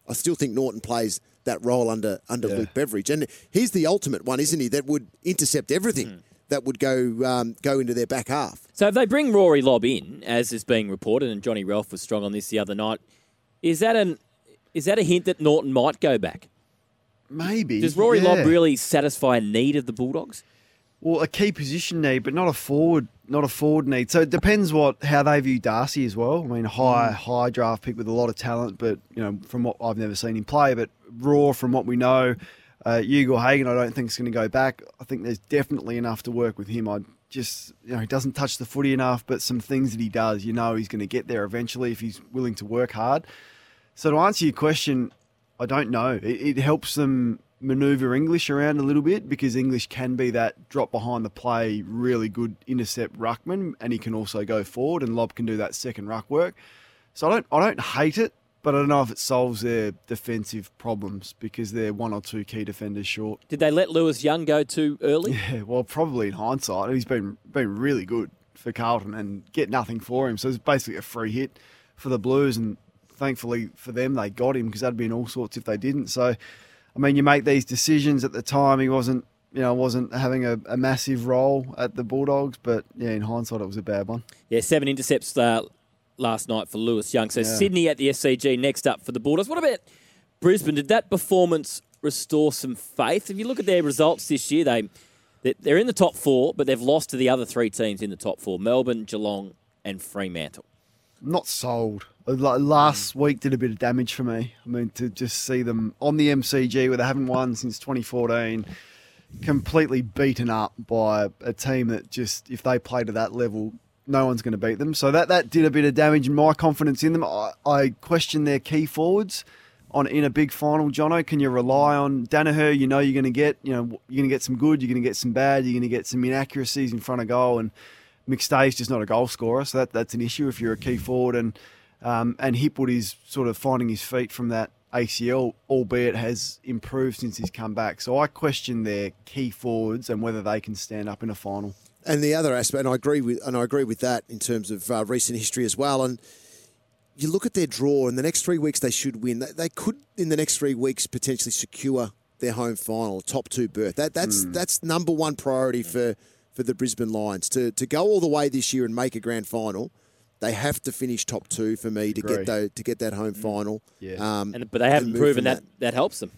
I still think Naughton plays that role under under Yeah. Luke Beveridge, and he's the ultimate one, isn't he? That would intercept everything that would go um, go into their back half. So if they bring Rory Lobb in, as is being reported, and Johnny Ralph was strong on this the other night, is that an is that a hint that Naughton might go back? Maybe. Does Rory yeah. Lobb really satisfy a need of the Bulldogs? Well, a key position need, but not a forward, not a forward need. So it depends what how they view Darcy as well. I mean, high high draft pick with a lot of talent, but you know, from what I've never seen him play, but raw from what we know, uh, Ugle-Hagan, I don't think is going to go back. I think there's definitely enough to work with him. I just you know he doesn't touch the footy enough, but some things that he does, you know, he's going to get there eventually if he's willing to work hard. So to answer your question, I don't know. It, it helps them maneuver English around a little bit because English can be that drop behind the play, really good intercept ruckman, and he can also go forward, and Lobb can do that second ruck work. So I don't, I don't hate it, but I don't know if it solves their defensive problems because they're one or two key defenders short. Did they let Lewis Young go too early? [LAUGHS] Yeah, well, probably in hindsight, he's been been really good for Carlton and get nothing for him. So it's basically a free hit for the Blues, and thankfully for them, they got him because that'd been all sorts if they didn't. So, I mean, you make these decisions at the time. He wasn't, you know, wasn't having a, a massive role at the Bulldogs, but yeah, in hindsight, it was a bad one. Yeah, seven intercepts uh, last night for Lewis Young. So Yeah. Sydney at the SCG next up for the Bulldogs. What about Brisbane? Did that performance restore some faith? If you look at their results this year, they they- they're in the top four, but they've lost to the other three teams in the top four: Melbourne, Geelong, and Fremantle. not sold. Like, Last mm. week did a bit of damage for me. I mean, to just see them on the MCG where they haven't won since 2014, completely beaten up by a team that just, if they play to that level, no one's going to beat them. So that, that did a bit of damage in my confidence in them. I, I question their key forwards on in a big final. Jono, can you rely on Daniher? You know you're going to get, you know, you're going to get some good, you're going to get some bad, you're going to get some inaccuracies in front of goal, and McStay's just not a goal scorer, so that, that's an issue if you're a key forward. And um, and Hipwood is sort of finding his feet from that ACL, albeit has improved since he's come back. So I question their key forwards and whether they can stand up in a final. And the other aspect, and I agree with, and I agree with that in terms of uh, recent history as well. And you look at their draw, and the next three weeks they should win. They, they could, in the next three weeks, potentially secure their home final, top two berth. That that's Hmm. that's number one priority for for the Brisbane Lions to to go all the way this year and make a grand final. They have to finish top two for me to Agree. get tho- to get that home final. Yeah, um, And, but they haven't proven from that, that helps them.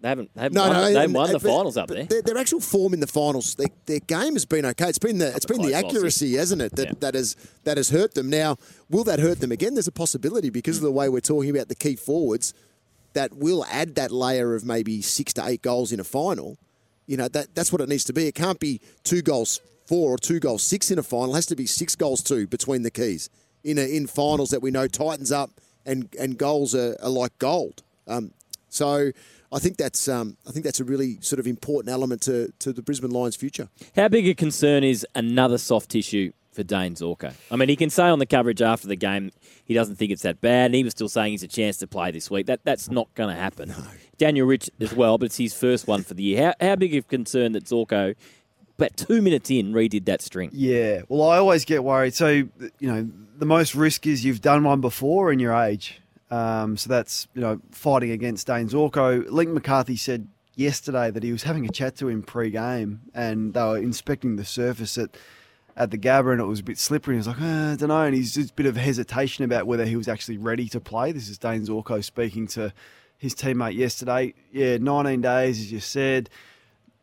They haven't. They haven't no, won, no, they haven't and- won the but- finals up there. Their, their actual form in the finals, their, their game has been okay. It's been the it's been the close losses. accuracy, hasn't it? That that has that has hurt them. Now, will that hurt them again? There's a possibility because of the way we're talking about the key forwards. That will add that layer of maybe six to eight goals in a final. You know that that's what it needs to be. It can't be two goals four or two goals six in a final. Has to be six goals two between the keys in a, in finals that we know tightens up and and goals are, are like gold. Um, so I think that's um, I think that's a really sort of important element to, to the Brisbane Lions' future. How big a concern is another soft tissue for Dane Zorko? I mean, he can say on the coverage after the game he doesn't think it's that bad, and he was still saying he's a chance to play this week. That that's not going to happen. Daniel Rich as well, but it's his first one for the year. How, how big a concern that Zorko, about two minutes in, redid that string? Yeah, well, I always get worried. So, you know, the most risk is you've done one before in your age. Um, so that's, you know, fighting against Dane Zorko. Link McCarthy said yesterday that he was having a chat to him pre game and they were inspecting the surface at, at the Gabba and it was a bit slippery. He was like, "Uh, I don't know. And he's just a bit of hesitation about whether he was actually ready to play. This is Dane Zorko speaking to his teammate yesterday. Yeah, 19 days, as you said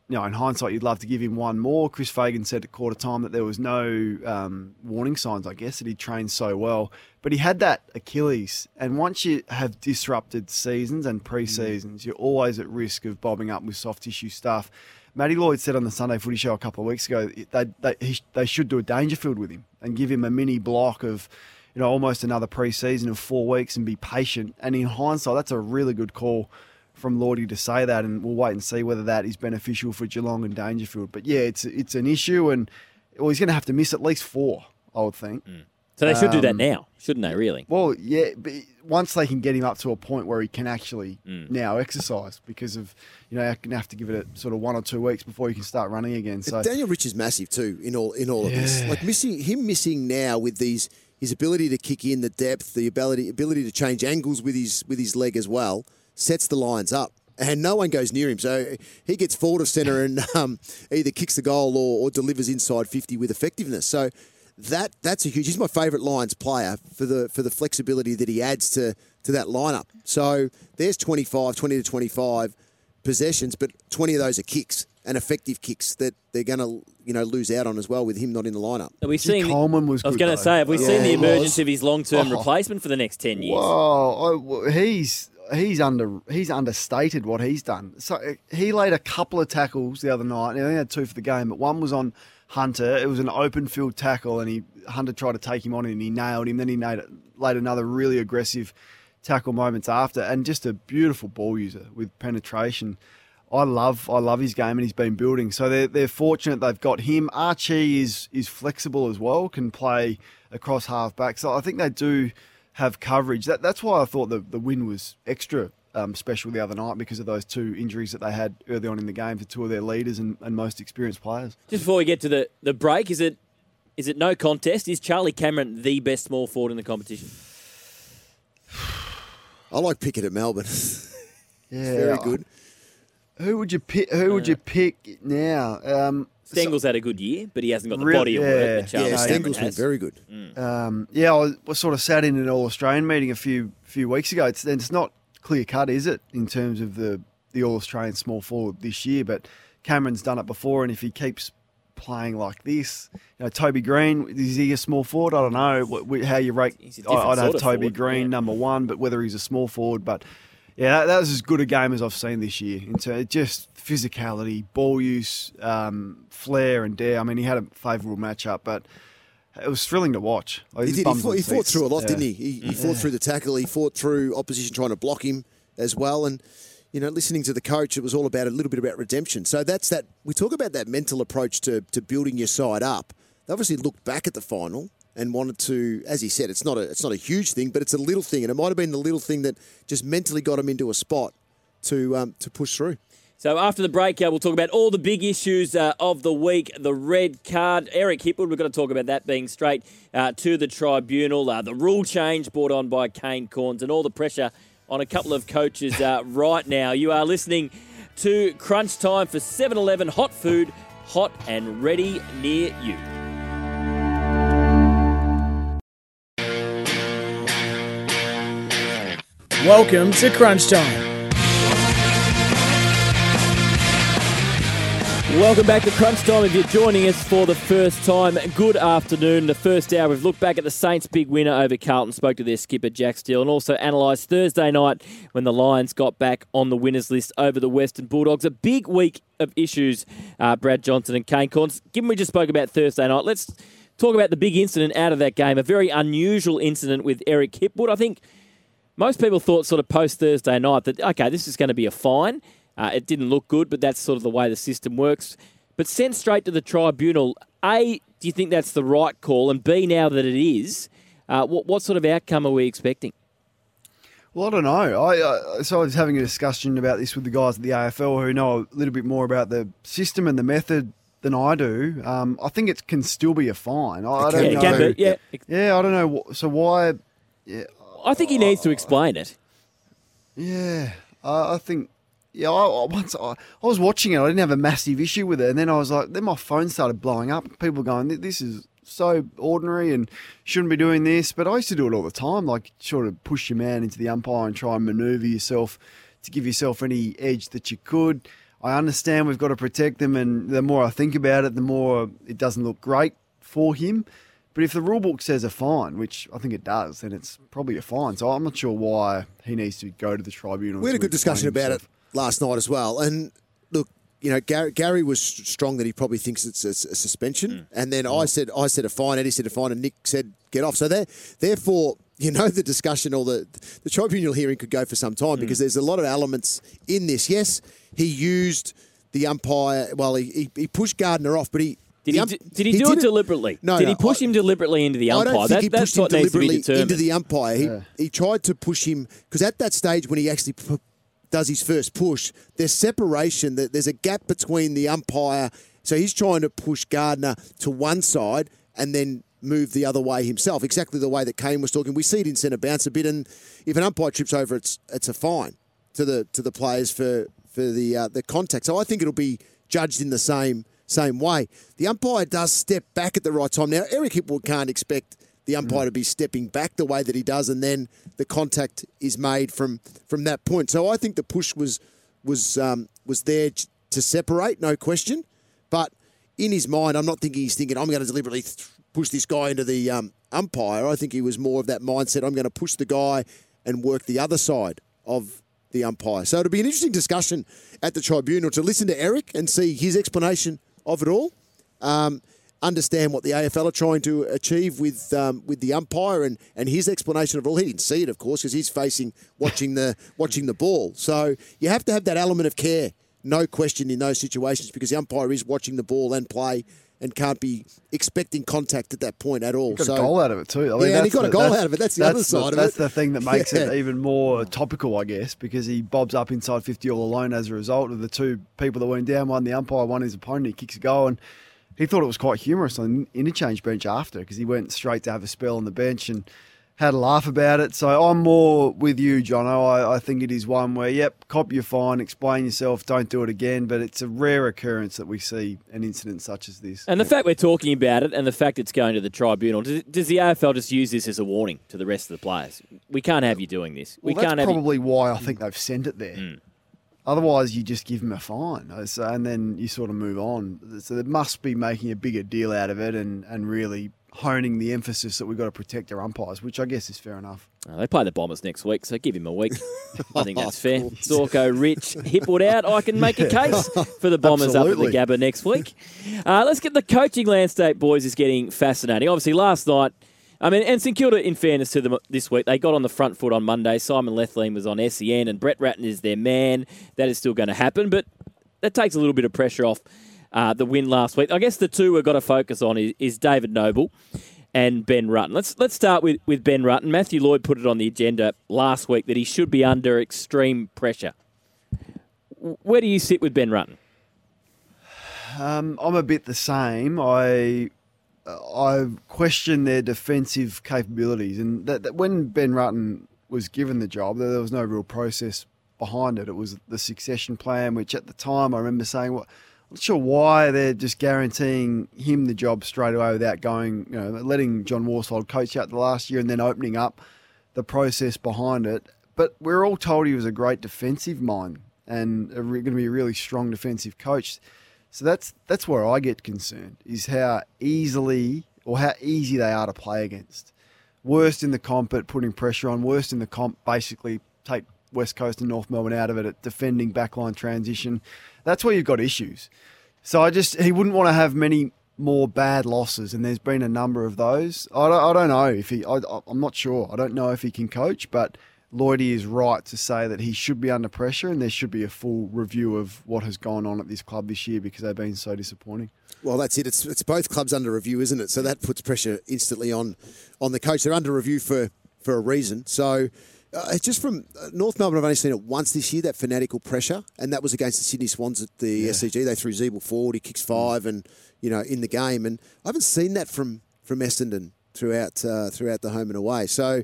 you know, in hindsight, you'd love to give him one more. Chris Fagan said at quarter time that there was no um, warning signs, I guess, that he trained so well. But he had that Achilles. And once you have disrupted seasons and pre seasons, you're always at risk of bobbing up with soft tissue stuff. Matty Lloyd said on the Sunday Footy Show a couple of weeks ago they, they, he, they should do a Dangerfield with him and give him a mini block of, you know, almost another pre season of four weeks and be patient. And in hindsight, that's a really good call from Lordy to say that, and we'll wait and see whether that is beneficial for Geelong and Dangerfield. But yeah, it's it's an issue, and well, he's going to have to miss at least four, I would think. So they should do that Um, now, shouldn't they? Really? Well, yeah, but once they can get him up to a point where he can actually Mm. now exercise, because of you know, you're gonna have to give it a sort of one or two weeks before he can start running again. So Daniel Rich is massive too in all in all of this. Like missing him missing now with these his ability to kick in the depth, the ability ability to change angles with his with his leg as well, sets the lines up. And no one goes near him, so he gets forward of centre and [LAUGHS] um, either kicks the goal or, or delivers inside fifty with effectiveness. So that that's a huge. He's my favourite Lions player for the for the flexibility that he adds to to that lineup. So there's 25, 20 to twenty five possessions, but 20 of those are kicks and effective kicks that they're going to you know lose out on as well with him not in the lineup. Have we seen? Coleman was I was going to say, have we Yeah, seen the emergence was. of his long-term Oh. replacement for the next ten years? Whoa, I- well, he's he's under he's understated what he's done. So he laid a couple of tackles the other night. He had two for the game, but one was on Hunter. It was an open field tackle, and he Hunter tried to take him on, and he nailed him. Then he laid, laid another really aggressive tackle moments after, and just a beautiful ball user with penetration. I love I love his game and he's been building. So they're they're fortunate they've got him. Archie is is flexible as well, can play across half back. So I think they do have coverage. That that's why I thought the, the win was extra um, special the other night because of those two injuries that they had early on in the game to two of their leaders and, and most experienced players. Just before we get to the, the break, is it is it no contest? Is Charlie Cameron the best small forward in the competition? [SIGHS] I like Pickett at Melbourne. [LAUGHS] Yeah, very good. Who would you pick? Who would you pick now? Um, Stengel's had a good year, but he hasn't got the Real- body of work that Charlie yeah, Stengel's been very good. Um, yeah, I was, was sort of sat in an All Australian meeting a few few weeks ago. It's and it's not clear cut, is it, in terms of the the All Australian small forward this year? But Cameron's done it before, and if he keeps playing like this, you know, Toby Greene is he a small forward? I don't know what, what- how you rate. He's a I- different I'd have Toby forward, Greene yeah. number one, but whether he's a small forward, but. Yeah, that, that was as good a game as I've seen this year. In terms just physicality, ball use, um, flair, and dare. I mean, he had a favourable matchup, but it was thrilling to watch. Like, He did. He fought, he fought through a lot, Yeah. didn't he? He, he fought through the tackle. He fought through opposition trying to block him as well. And you know, listening to the coach, it was all about a little bit about redemption. So that's that. We talk about that mental approach to to building your side up. They obviously looked back at the final and wanted to, as he said, it's not a it's not a huge thing, but it's a little thing, and it might have been the little thing that just mentally got him into a spot to um, to push through. So after the break, uh, we'll talk about all the big issues uh, of the week. The red card, Eric Hipwood, we've got to talk about that being straight uh, to the tribunal. Uh, the rule change brought on by Kane Cornes and all the pressure on a couple of coaches uh, [LAUGHS] right now. You are listening to Crunch Time for 7-Eleven hot food, hot and ready near you. Welcome to Crunch Time. Welcome back to Crunch Time. If you're joining us for the first time, good afternoon. The first hour, we've looked back at the Saints' big winner over Carlton, spoke to their skipper Jack Steele, and also analysed Thursday night when the Lions got back on the winners list over the Western Bulldogs. A big week of issues, uh, Brad Johnson and Kane Cornes. Given we just spoke about Thursday night, let's talk about the big incident out of that game. A very unusual incident with Eric Hipwood. I think most people thought sort of post Thursday night that okay, this is going to be a fine. Uh, it didn't look good, but that's sort of the way the system works. But sent straight to the tribunal. A, do you think that's the right call? And B, now that it is, uh, what what sort of outcome are we expecting? Well, I don't know. I uh, so I was having a discussion about this with the guys at the AFL who know a little bit more about the system and the method than I do. Um, I think it can still be a fine. I, I don't Yeah, know. be, yeah. yeah. I don't know. So why? Yeah, I think he needs to explain it. yeah. I I think. Yeah, I, I once I, I was watching it. I didn't have a massive issue with it, and then I was like, then my phone started blowing up. People going, "This is so ordinary and shouldn't be doing this." But I used to do it all the time, like sort of push your man into the umpire and try and manoeuvre yourself to give yourself any edge that you could. I understand we've got to protect them, and the more I think about it, the more it doesn't look great for him. But if the rule book says a fine, which I think it does, then it's probably a fine. So I'm not sure why he needs to go to the tribunal. We had a good discussion about himself. it last night as well. And look, you know, Gary, Gary was strong that he probably thinks it's a, a suspension, mm. and then I mm. said I said a fine, Eddie said a fine, and Nick said get off. So there, therefore, you know, the discussion or the the tribunal hearing could go for some time mm. because there's a lot of elements in this. Yes, he used the umpire. Well, he, he, he pushed Gardner off, but he Did The he, did he, he do it deliberately? No, did no, he push him deliberately into the I umpire? don't think That- he that's pushed him what needs to be deliberately into the umpire. He, he tried to push him because at that stage when he actually p- does his first push, there's separation. That there's a gap between the umpire. So he's trying to push Gardner to one side and then move the other way himself. Exactly the way that Kane was talking. We see it in centre bounce a bit, and if an umpire trips over, it's it's a fine to the to the players for for the uh, the contact. So I think it'll be judged in the same same way. The umpire does step back at the right time. Now Eric Hipwood can't expect the umpire to be stepping back the way that he does, and then the contact is made from from that point. So I think the push was was um, was there to separate, no question. But in his mind, I'm not thinking he's thinking I'm going to deliberately th- push this guy into the um, umpire. I think he was more of that mindset. I'm going to push the guy and work the other side of the umpire. So it'll be an interesting discussion at the tribunal to listen to Eric and see his explanation of it all. Um, understand what the AFL are trying to achieve with um, with the umpire and, and his explanation of all. He didn't see it, of course, because he's facing watching the watching the ball. So you have to have that element of care, no question, in those situations because the umpire is watching the ball and play and can't be expecting contact at that point at all. Got so a goal out of it too. I mean, yeah, and he got a goal out of it. That's the other that's side of it. That's the thing that makes [LAUGHS] Yeah. it even more topical, I guess, because he bobs up inside 50 all alone as a result of the two people that went down. One the umpire, one his opponent. He kicks a goal, and he thought it was quite humorous on the interchange bench after because he went straight to have a spell on the bench and had a laugh about it. So I'm more with you, Jono. I, I think it is one where, yep, cop your fine, explain yourself, don't do it again. But it's a rare occurrence that we see an incident such as this. And the fact we're talking about it and the fact it's going to the tribunal, does, does the AFL just use this as a warning to the rest of the players? We can't have you doing this. Well, we can't that's have you- probably why I think they've sent it there. Mm. Otherwise, you just give them a fine, and then you sort of move on. So they must be making a bigger deal out of it and, and really honing the emphasis that we've got to protect our umpires, which I guess is fair enough. Oh, they play the Bombers next week, so give him a week. [LAUGHS] I think that's fair. Zorko, Rich, Hipwood out. I can make a case for the Bombers up at the Gabba next week. Uh, let's get the coaching landscape, boys, is getting fascinating. Obviously, last night, I mean, and St Kilda, in fairness to them this week, they got on the front foot on Monday. Simon Lethlean was on SEN, and Brett Ratten is their man. That is still going to happen, but that takes a little bit of pressure off uh, the win last week. I guess the two we've got to focus on is, is David Noble and Ben Rutten. Let's let's start with, with Ben Rutten. Matthew Lloyd put it on the agenda last week that he should be under extreme pressure. Where do you sit with Ben Rutten? Um, I'm a bit the same. I I question their defensive capabilities, and that, that when Ben Rutten was given the job, there was no real process behind it. It was the succession plan, which at the time I remember saying, "Well, I'm not sure why they're just guaranteeing him the job straight away without going, you know, letting John Worsfold coach out the last year and then opening up the process behind it." But we're all told he was a great defensive mind and going to be a really strong defensive coach. So that's that's where I get concerned is how easily or how easy they are to play against. Worst in the comp at putting pressure on. Worst in the comp basically take West Coast and North Melbourne out of it at defending backline transition. That's where you've got issues. So I just he wouldn't want to have many more bad losses, and there's been a number of those. I don't, I don't know if he. I, I'm not sure. I don't know if he can coach, but Lloydie is right to say that he should be under pressure, and there should be a full review of what has gone on at this club this year because they've been so disappointing. Well, that's it. It's, it's both clubs under review, isn't it? So that puts pressure instantly on on the coach. They're under review for, for a reason. So uh, it's just from uh, North Melbourne. I've only seen it once this year. That fanatical pressure, and that was against the Sydney Swans at the SCG. They threw Zeeble forward. He kicks five, and you know in the game. And I haven't seen that from from Essendon throughout uh, throughout the home and away. So.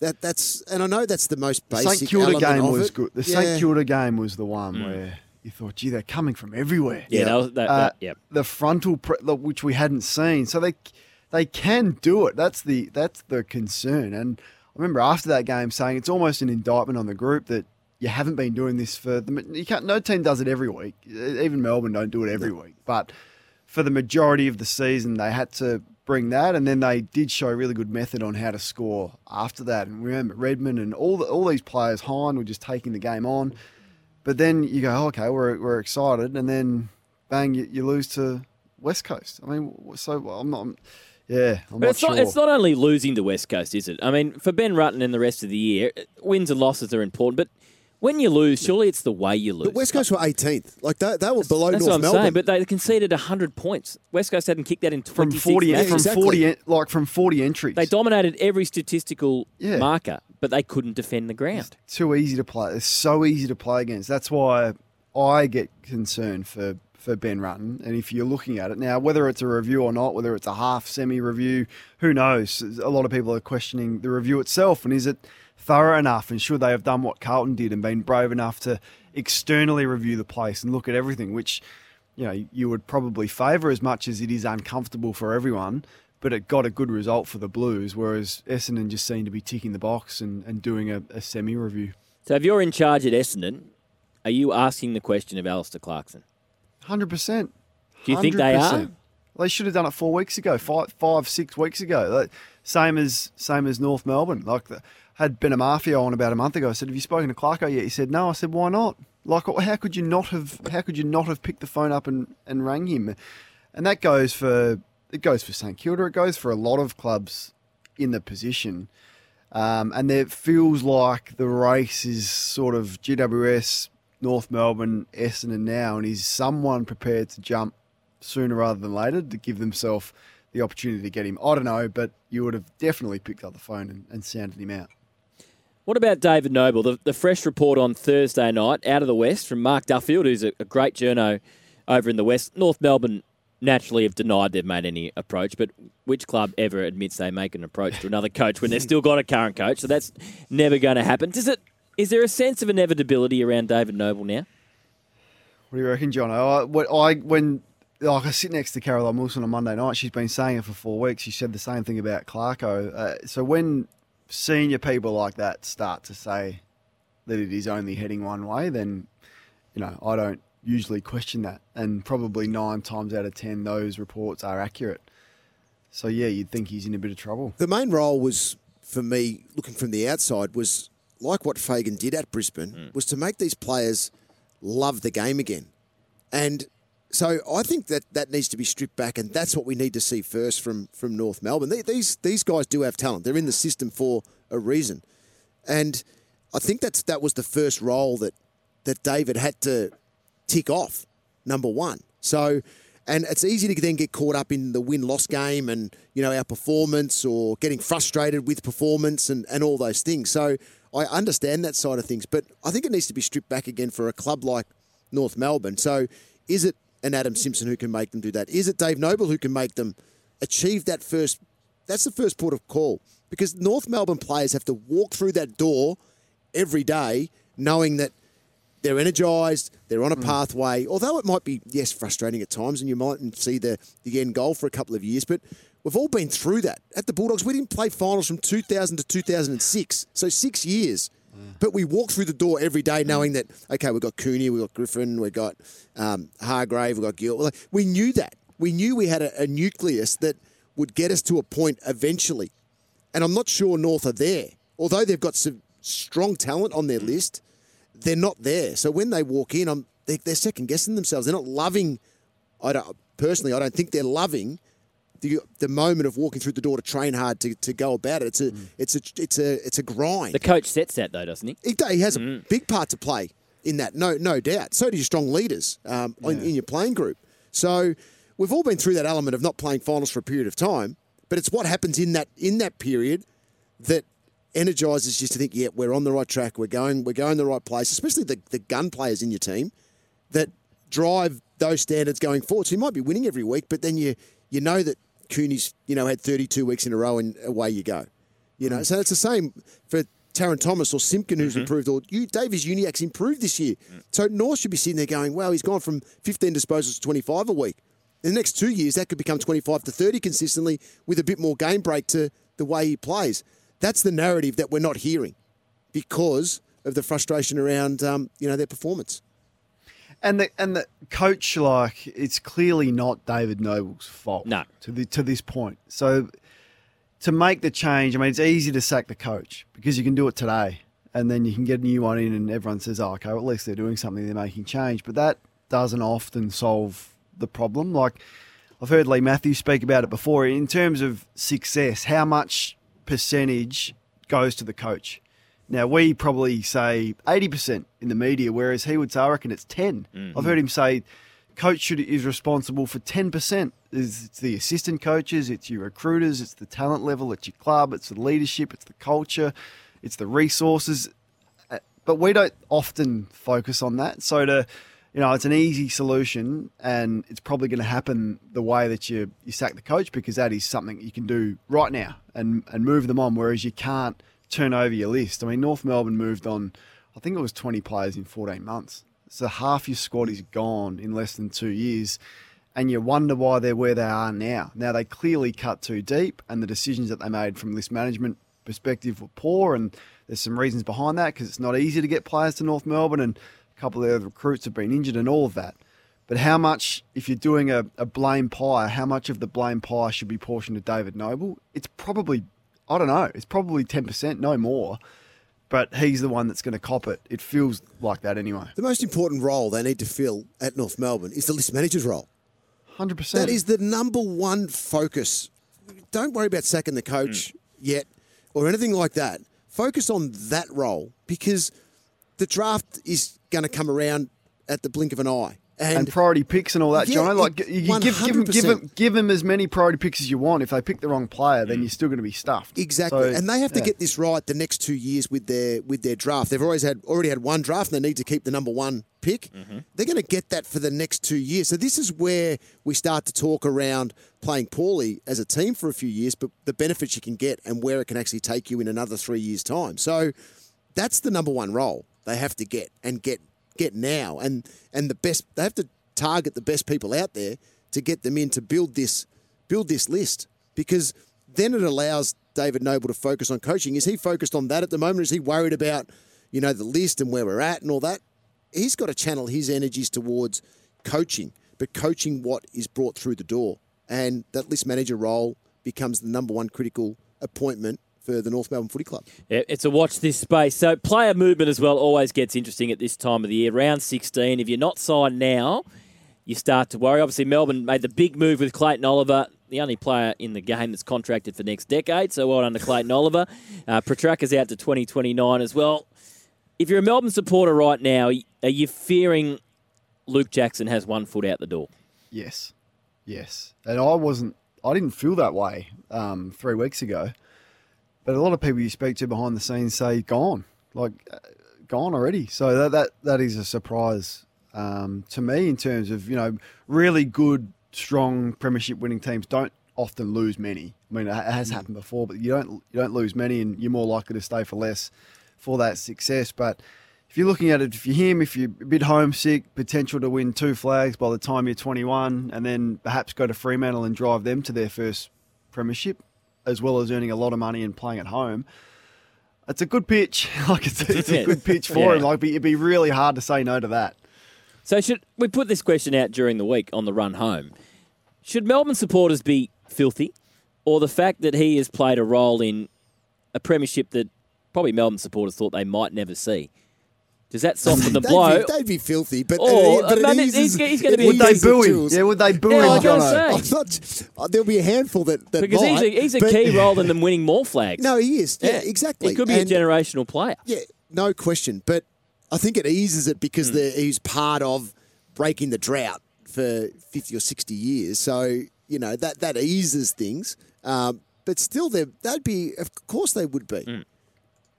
That, that's and I know that's the most basic St Kilda game of was it. good. The Yeah. St Kilda game was the one Mm. where you thought, gee, they're coming from everywhere. Yeah, that was- that- Uh, that- yep. The frontal, pre- which we hadn't seen, so they they can do it. That's the that's the concern. And I remember after that game saying it's almost an indictment on the group that you haven't been doing this for the. You can't. No team does it every week. Even Melbourne don't do it every week. But for the majority of the season, they had to bring that, and then they did show a really good method on how to score after that. And remember, Redmond and all the, all these players, Hine were just taking the game on. But then you go, oh, okay, we're, we're excited, and then bang, you, you lose to West Coast. I mean, so I'm not. Yeah, I'm But not it's sure. not, it's not only losing to West Coast, is it? I mean, for Ben Rutten and the rest of the year, wins and losses are important, but When you lose, surely it's the way you lose. But West Coast were 18th. Like they, they were below That's North what I'm Melbourne. saying. But they conceded 100 points. West Coast hadn't kicked that in from 26 40 matches. from 40 like from 40 entries. They dominated every statistical Yeah. marker, but they couldn't defend the ground. too easy to play. It's so easy to play against. That's why I get concerned for for Ben Rutten. And if you're looking at it now, whether it's a review or not, whether it's a half semi review, who knows? A lot of people are questioning the review itself and is it thorough enough? And should they have done what Carlton did and been brave enough to externally review the place and look at everything, which you know you would probably favour as much as it is uncomfortable for everyone. But it got a good result for the Blues, whereas Essendon just seemed to be ticking the box and, and doing a, a semi review. So if you're in charge at Essendon, are you asking the question of Alastair Clarkson? Hundred percent. Do you think they are? They should have done it four weeks ago, five, five, six weeks ago. Like, same as same as North Melbourne. Like the, had Ben Amarfio on about a month ago. I said, "Have you spoken to Clarko yet?" He said, "No." I said, "Why not? Like, how could you not have? How could you not have picked the phone up and, and rang him?" And that goes for it goes for St Kilda. It goes for a lot of clubs in the position. Um, and it feels like the race is sort of GWS, North Melbourne, Essendon now, and is someone prepared to jump sooner rather than later to give themselves the opportunity to get him? I don't know, but you would have definitely picked up the phone and, and sounded him out. What about David Noble? The, the fresh report on Thursday night out of the West from Mark Duffield, who's a, a great journo over in the West. North Melbourne naturally have denied they've made any approach, but which club ever admits they make an approach to another coach when they've [LAUGHS] still got a current coach? So that's never going to happen. Does it? Is there a sense of inevitability around David Noble now? What do you reckon, John? I, when- I when like I sit next to Caroline Wilson on Monday night, she's been saying it for four weeks. She said the same thing about Clarko. Uh, so when senior people like that start to say that it is only heading one way, then you know I don't usually question that, and probably nine times out of ten those reports are accurate. So yeah, you'd think he's in a bit of trouble. The main role was for me, looking from the outside, was like what Fagan did at Brisbane, mm. was to make these players love the game again. And so I think that that needs to be stripped back, and that's what we need to see first from from North Melbourne. They- These these guys do have talent; they're in the system for a reason, and I think that's that was the first role that that David had to tick off. Number one, so. And it's easy to then get caught up in the win loss game and, you know, our performance or getting frustrated with performance and, and all those things. So I understand that side of things, but I think it needs to be stripped back again for a club like North Melbourne. So is it an Adam Simpson who can make them do that? Is it Dave Noble who can make them achieve that first? That's the first port of call because North Melbourne players have to walk through that door every day knowing that they're energised, they're on a mm. pathway. Although it might be, yes, frustrating at times, and you mightn't see the, the end goal for a couple of years, but we've all been through that. At the Bulldogs, we didn't play finals from 2000 to 2006, so six years. But we walk through the door every day knowing that, okay, we've got Cooney, we've got Griffin, we've got um, Hargrave, we've got Gill. We knew that. We knew we had a, a nucleus that would get us to a point eventually. And I'm not sure North are there. Although they've got some strong talent on their list, they're not there. So when they walk in, I'm, they're, they're second guessing themselves. They're not loving. I don't personally. I don't think they're loving the the moment of walking through the door to train hard to, to go about it. It's a it's a it's a it's a grind. The coach sets that though, doesn't he? He, he has a big part to play in that, no no doubt. So do your strong leaders um, in, in your playing group. So we've all been through that element of not playing finals for a period of time, but it's what happens in that in that period that energizes you to think, yeah, we're on the right track, we're going we're going the right place. Especially the the gun players in your team that drive those standards going forward. So you might be winning every week, but then you you know that Cooney's you know had 32 weeks in a row and away you go. You know, so it's the same for Tarryn Thomas or Simpkin who's improved, or you Davies-Uniacke's improved this year. So North should be sitting there going, "Wow, he's gone from 15 disposals to 25 a week." In the next two years, that could become 25 to 30 consistently with a bit more game break to the way he plays. That's the narrative that we're not hearing because of the frustration around um, you know their performance. And the and the coach, like, it's clearly not David Noble's fault. No. To the to this point. So to make the change, I mean, it's easy to sack the coach because you can do it today, and then you can get a new one in, and everyone says, "Oh, okay, well, at least they're doing something. They're making change." But that doesn't often solve the problem. Like I've heard Leigh Matthews speak about it before. In terms of success, how much percentage goes to the coach? Now we probably say eighty percent in the media, whereas he would say I reckon it's 10 Mm-hmm. I've heard him say coach should is responsible for ten percent. It's the assistant coaches, it's your recruiters, it's the talent level, it's your club, it's the leadership, it's the culture, it's the resources. Uh, But we don't often focus on that. So to you know, it's an easy solution and it's probably going to happen the way that you, you sack the coach because that is something you can do right now and, and move them on, whereas you can't turn over your list. I mean, North Melbourne moved on, I think it was 20 players in 14 months. So half your squad is gone in less than two years. And you wonder why they're where they are now. Now, they clearly cut too deep, and the decisions that they made from list management perspective were poor. And there's some reasons behind that because it's not easy to get players to North Melbourne, and a couple of the recruits have been injured, and all of that. But how much, if you're doing a, a blame pie, how much of the blame pie should be portioned to David Noble? It's probably, I don't know, it's probably 10%, no more. But he's the one that's going to cop it. It feels like that anyway. The most important role they need to fill at North Melbourne is the list manager's role. 100%. That is the number one focus. Don't worry about sacking the coach mm. yet or anything like that. Focus on that role because the draft is going to come around at the blink of an eye. And, priority picks and all that, Yeah, John. Like it- you give, give, them, give, them, give them as many priority picks as you want. If they pick the wrong player, then mm. you're still going to be stuffed. Exactly, So, and they have to yeah. get this right the next two years with their with their draft. They've always had already had one draft, and they need to keep the number one pick. Mm-hmm. They're going to get that for the next two years. So this is where we start to talk around playing poorly as a team for a few years, but the benefits you can get and where it can actually take you in another three years' time. So that's the number one role they have to get and get get now, and and the best they have to target the best people out there to get them in to build this build this list because then it allows David Noble to focus on coaching. Is he focused on that at the moment? Is he worried about you know the list and where we're at and all that? He's got to channel his energies towards coaching, but coaching what is brought through the door, and that list manager role becomes the number one critical appointment for the North Melbourne Footy Club. Yeah, it's a watch this space. So player movement as well always gets interesting at this time of the year. Round 16, if you're not signed now, you start to worry. Obviously, Melbourne made the big move with Clayton Oliver, the only player in the game that's contracted for next decade. So well done to Clayton Oliver. Uh, Petracca's out to 2029 as well. If you're a Melbourne supporter right now, are you fearing Luke Jackson has one foot out the door? Yes, yes. And I wasn't. I didn't feel that way um, three weeks ago. But a lot of people you speak to behind the scenes say gone, like uh, gone already. So that that that is a surprise um, to me in terms of you know really good, strong premiership winning teams don't often lose many. I mean, it it has happened before, but you don't you don't lose many, and you're more likely to stay for less for that success. But if you're looking at it, if you're him, if you're a bit homesick, potential to win two flags by the time you're 21, and then perhaps go to Fremantle and drive them to their first premiership, as well as earning a lot of money and playing at home. It's a good pitch. [LAUGHS] Like it's, it's a good pitch for Yeah. him. Like it'd be really hard to say no to that. So should we put this question out during the week on the run home? Should Melbourne supporters be filthy, or the fact that he has played a role in a premiership that probably Melbourne supporters thought they might never see? Does that soften [LAUGHS] the They'd blow? Be, they'd be filthy, but, Or, uh, but I it eases- he's- he's gonna be Would they eases boo him? jewels. Yeah, would they boo Yeah, I him, was gonna Jono? say. I'm not, uh, there'll be a handful that, that because he's a, he's a but- key role in them winning more flags. No, he is. Yeah, exactly. He could be And- a generational player. Yeah, no question. But I think it eases it because the, he's part of breaking the drought for 50 or 60 years. So, you know, that, that eases things. Um, but still, they're- they'd be, of course, they would be.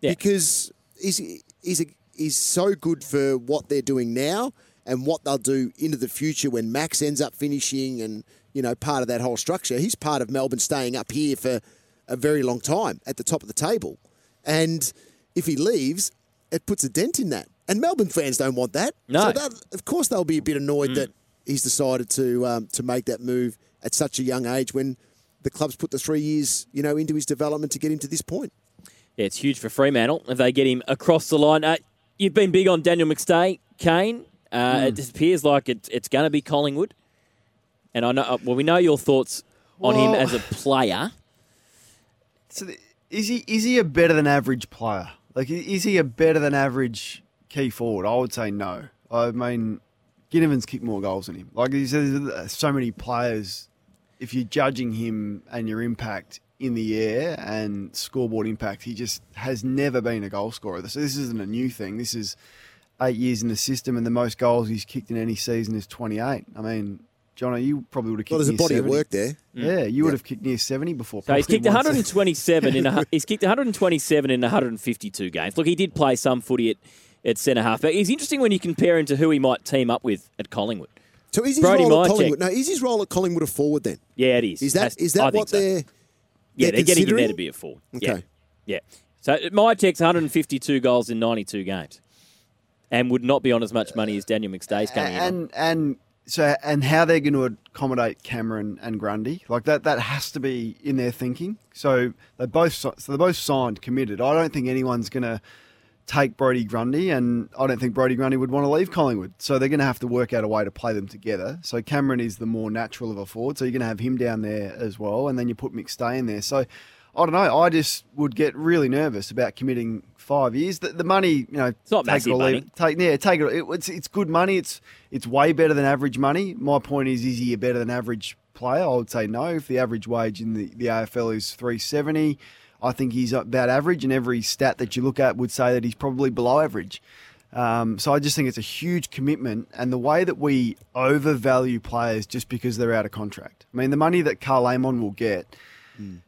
Because he's, he's, a, he's so good for what they're doing now and what they'll do into the future when Max ends up finishing and, you know, part of that whole structure. He's part of Melbourne staying up here for a very long time at the top of the table. And if he leaves, it puts a dent in that. And Melbourne fans don't want that. No. So that, of course they'll be a bit annoyed that he's decided to um, to make that move at such a young age when the club's put the three years, you know, into his development to get him to this point. Yeah, it's huge for Fremantle if they get him across the line. Uh, you've been big on Daniel McStay, Kane. Uh, It appears like it, it's going to be Collingwood, and I know. Uh, well, we know your thoughts on him as a player. [SIGHS] So the- is he is he a better than average player? Like is he a better than average key forward? I would say no. I mean, Ginnivan's kicked more goals than him. Like he says, so many players. If you're judging him and your impact, in the air and scoreboard impact. He just has never been a goal scorer. So this isn't a new thing. This is eight years in the system, and the most goals he's kicked in any season is 28. I mean, Jono, you probably would have kicked. Well, there's a near body of 70. work there. Mm. Yeah, you would have kicked near 70 before. So he's kicked 127 in a, [LAUGHS] he's kicked 127 in 152 games. Look, he did play some footy at, at centre half, but he's interesting when you compare him to who he might team up with at Collingwood. So is his Brody role at Collingwood? No, is his role at Collingwood a forward then? Yeah, it is. Is that That's- is that what so. they're? Yeah, they're, getting him there to be a forward. Okay. Yeah. yeah. So Mihocek's 152 goals in 92 games, and would not be on as much money as Daniel McStay's coming in. on. and and so and how they're going to accommodate Cameron and Grundy like that that has to be in their thinking. So they both so they're both signed, committed. I don't think anyone's going to take Brody Grundy, and I don't think Brody Grundy would want to leave Collingwood. So they're going to have to work out a way to play them together. So Cameron is the more natural of a forward. So you're going to have him down there as well, and then you put McStay in there. So. I don't know. I just would get really nervous about committing five years. The, the money, you know, It's not take it or leave money. it. Take yeah, take it. it. It's it's good money. It's it's way better than average money. My point is, is he a better than average player? I would say no. If the average wage in the, the AFL is three seventy, I think he's about average. And every stat that you look at would say that he's probably below average. Um, so I just think it's a huge commitment, and the way that we overvalue players just because they're out of contract. I mean, the money that Karl Amon will get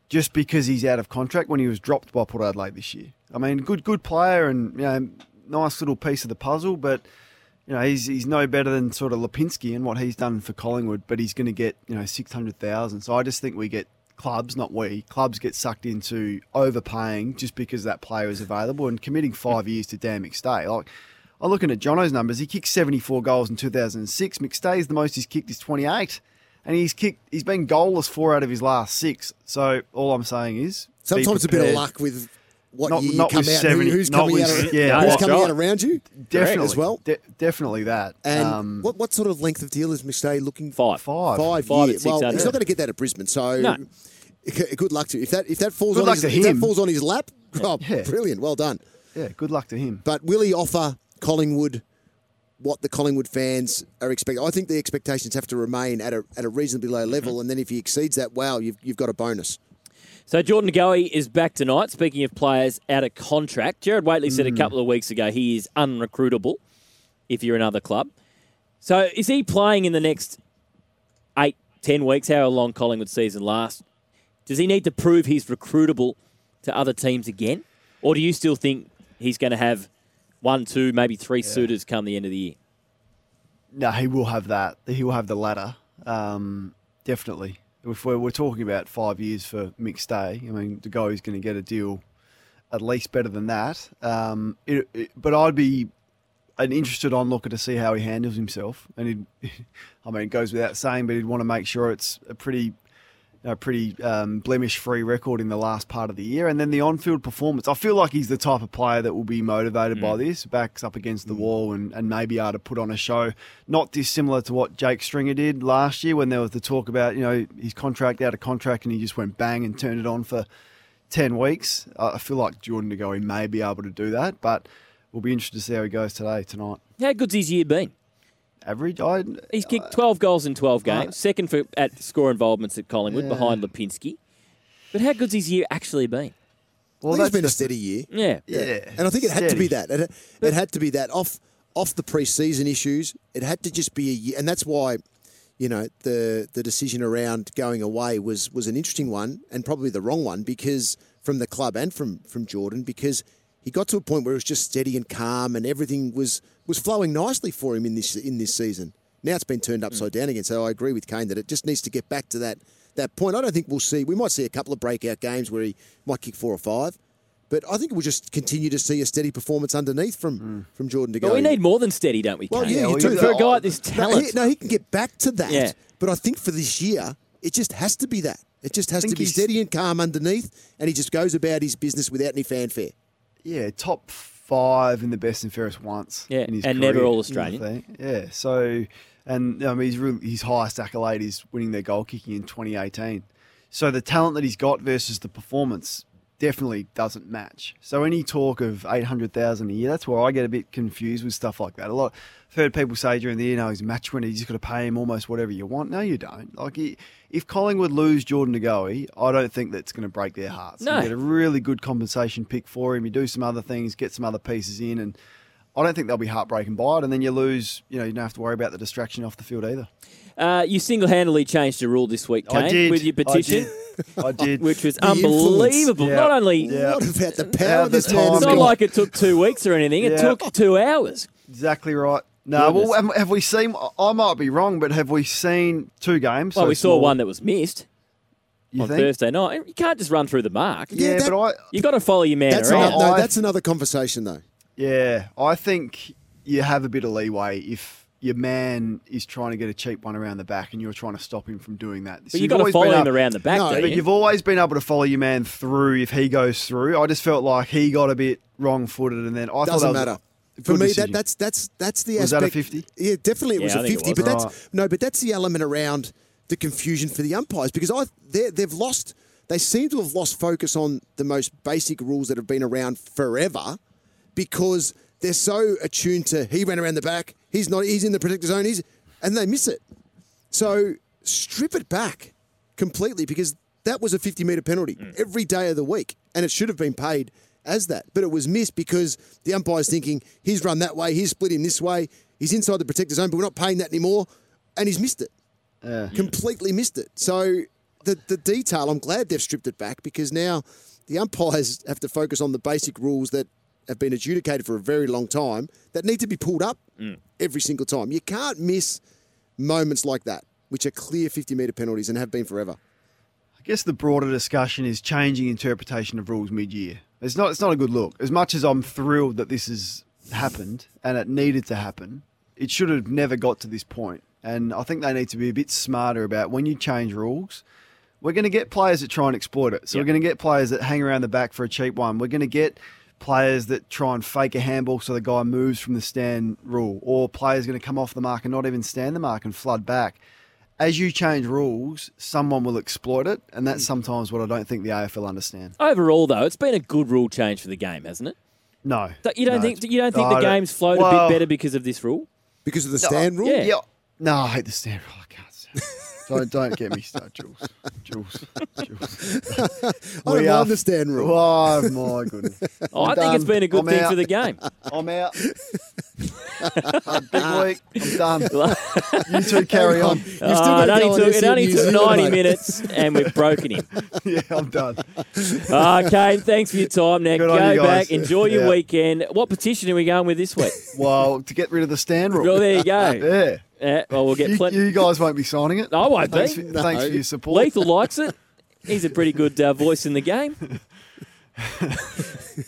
just because he's out of contract when he was dropped by Port Adelaide this year. I mean, good good player and you know, nice little piece of the puzzle, but you know he's he's no better than sort of Lipinski and what he's done for Collingwood. But he's going to get you know six hundred thousand. So I just think we get clubs, not we, clubs get sucked into overpaying just because that player is available and committing five years to Dan McStay. Like I'm looking at Jono's numbers. He kicked 74 goals in 2006. McStay's the most he's kicked is 28, and he's kicked. He's been goalless four out of his last six. So all I'm saying is be Sometimes a bit of luck with what Not- year you come with out, 70 who's coming with- out, yeah, who's coming out around you, Definitely as well. De- definitely that. And um, what what sort of length of deal is McStay looking? Five. Five. Five. Five year. at Well, 600. he's not going to get that at Brisbane. So. No. Good luck to you. If that if that falls Good on his, if that falls on his lap, oh, Yeah. brilliant, well done. yeah, good luck to him. But will he offer Collingwood what the Collingwood fans are expecting? I think the expectations have to remain at a at a reasonably low level, Mm-hmm. and then if he exceeds that, wow, you've you've got a bonus. So Jordan Goey is back tonight. Speaking of players out of contract, Gerard Whateley said a couple of weeks ago he is unrecruitable if you're another club. So is he playing in the next eight, ten weeks, however long Collingwood season lasts? Does he need to prove he's recruitable to other teams again? Or do you still think he's going to have one, two, maybe three suitors come the end of the year? No, he will have that. He will have the latter. Um, definitely. If we're, we're talking about five years for McStay, I mean, the guy is going to get a deal at least better than that. Um, it, it- but I'd be an interested onlooker to see how he handles himself. And he'd, [LAUGHS] I mean, it goes without saying, but he'd want to make sure it's a pretty a pretty um, blemish-free record in the last part of the year, and then the on-field performance. I feel like he's the type of player that will be motivated by this, backs up against the wall, and, and maybe able to put on a show, not dissimilar to what Jake Stringer did last year when there was the talk about you know his contract out of contract, and he just went bang and turned it on for ten weeks. I feel like Jordan De Goey may be able to do that, but we'll be interested to see how he goes today tonight. How good's his year been? Average, I He's kicked uh, 12 goals in 12 games, second for at score involvements at Collingwood Yeah. behind Lipinski. But how good's his year actually been? Well, Well, it's that's been a steady year. Yeah. Yeah, And I think it had to be that. It, it had to be that off off the preseason issues. It had to just be a year, and that's why, you know, the the decision around going away was was an interesting one and probably the wrong one because from the club and from from Jordan because he got to a point where it was just steady and calm and everything was was flowing nicely for him in this in this season. Now it's been turned upside mm. down again. So I agree with Kane that it just needs to get back to that that point. I don't think we'll see. We might see a couple of breakout games where he might kick four or five. But I think we'll just continue to see a steady performance underneath from mm. from Jordan to But we need more than steady, don't we? Well, Kane? yeah, you do. For a guy at this No, talent. he, no, he can get back to that. Yeah. But I think for this year, it just has to be that. It just has to be steady and calm underneath, and he just goes about his business without any fanfare. Yeah, top five in the best and fairest once. Yeah, in his and never career, all you know, Australian. Yeah, so and I mean, he's really, his highest accolade is winning their goal kicking in 2018. So the talent that he's got versus the performance, definitely doesn't match. So any talk of eight hundred thousand a year, that's where I get a bit confused with stuff like that. A lot. I've heard people say during the year, no, he's a match winner. You just got to pay him almost whatever you want. No, you don't. Like he, if Collingwood lose Jordan De Goey, I don't think that's going to break their hearts. No. You get a really good compensation pick for him. You do some other things, get some other pieces in, and I don't think they'll be heartbroken by it. And then you lose. You know, you don't have to worry about the distraction off the field either. Uh, you single-handedly changed the rule this week, Kane, with your I petition. [LAUGHS] did. [LAUGHS] I did. Which was The influence. unbelievable. Yeah. Not only Yeah. What about the power the this man time It's not like it took two weeks or anything. It Yeah. took two hours. Exactly right. No, Goodness. well, have- have we seen? I might be wrong, but have we seen two games? Well, so we saw small? one that was missed You on think? Thursday night. You can't just run through the mark. Yeah, but I. you got to follow your man That's around. another, no, that's another conversation though. Yeah, I think you have a bit of leeway if your man is trying to get a cheap one around the back and you're trying to stop him from doing that. But So you you've got to always follow been him up- around the back, No, don't But you? you've always been able to follow your man through if he goes through. I just felt like he got a bit wrong-footed, and then I thought Doesn't that was matter. For me, that, that's that's that's the Was that a aspect. 50? Yeah, definitely it was Yeah, I a fifty. was. But that's no, but that's the element around the confusion for the umpires because I they- they've lost. They seem to have lost focus on the most basic rules that have been around forever because they're so attuned to he ran around the back. He's not. He's in the protector zone. He's and they miss it. So strip it back completely because that was a 50 metre penalty mm. every day of the week and it should have been paid as that. But it was missed because the umpire's thinking he's run that way, he's split him this way, he's inside the protector zone, but we're not paying that anymore. And he's missed it. Yeah. Completely missed it. So the, the detail, I'm glad they've stripped it back because now the umpires have to focus on the basic rules that have been adjudicated for a very long time that need to be pulled up mm. every single time. You can't miss moments like that, which are clear 50 metre penalties and have been forever. I guess the broader discussion is changing interpretation of rules mid-year. It's not. It's not a good look. As much as I'm thrilled that this has happened and it needed to happen, it should have never got to this point. And I think they need to be a bit smarter about when you change rules. We're going to get players that try and exploit it. So we're going to get players that hang around the back for a cheap one. We're going to get players that try and fake a handball so the guy moves from the stand rule, or players going to come off the mark and not even stand the mark and flood back. As you change rules, someone will exploit it, and that's hmm. sometimes what I don't think the AFL understand. Overall, though, it's been a good rule change for the game, hasn't it? No, Don't- You don't No, think you don't think I the game's flowed a bit better because of this rule? Because of the stand rule? Yeah. No, I hate the stand rule. I can't. Stand don't don't get me started, [LAUGHS] Jules. Jules. Jules. [LAUGHS] I don't We are- mind the stand rule. Oh my goodness. [LAUGHS] Oh, I I'm think it's been a good I'm thing out. for the game. I'm out. Big week. I'm done. you two carry on. You've still Oh, got it only took, it only took 90 minutes and we've broken him. yeah, I'm done. Ah, Kane, thanks for your time. Now Good go back, enjoy your Yeah. weekend. What petition are we going with this week? Well, to get rid of the stand rule. Well, there you go. Yeah. Yeah, well, we'll get You, plenty. you guys won't be signing it. I won't thanks be. For, Thanks for your support. Lethal likes it. He's a pretty good uh, voice in the game. [LAUGHS]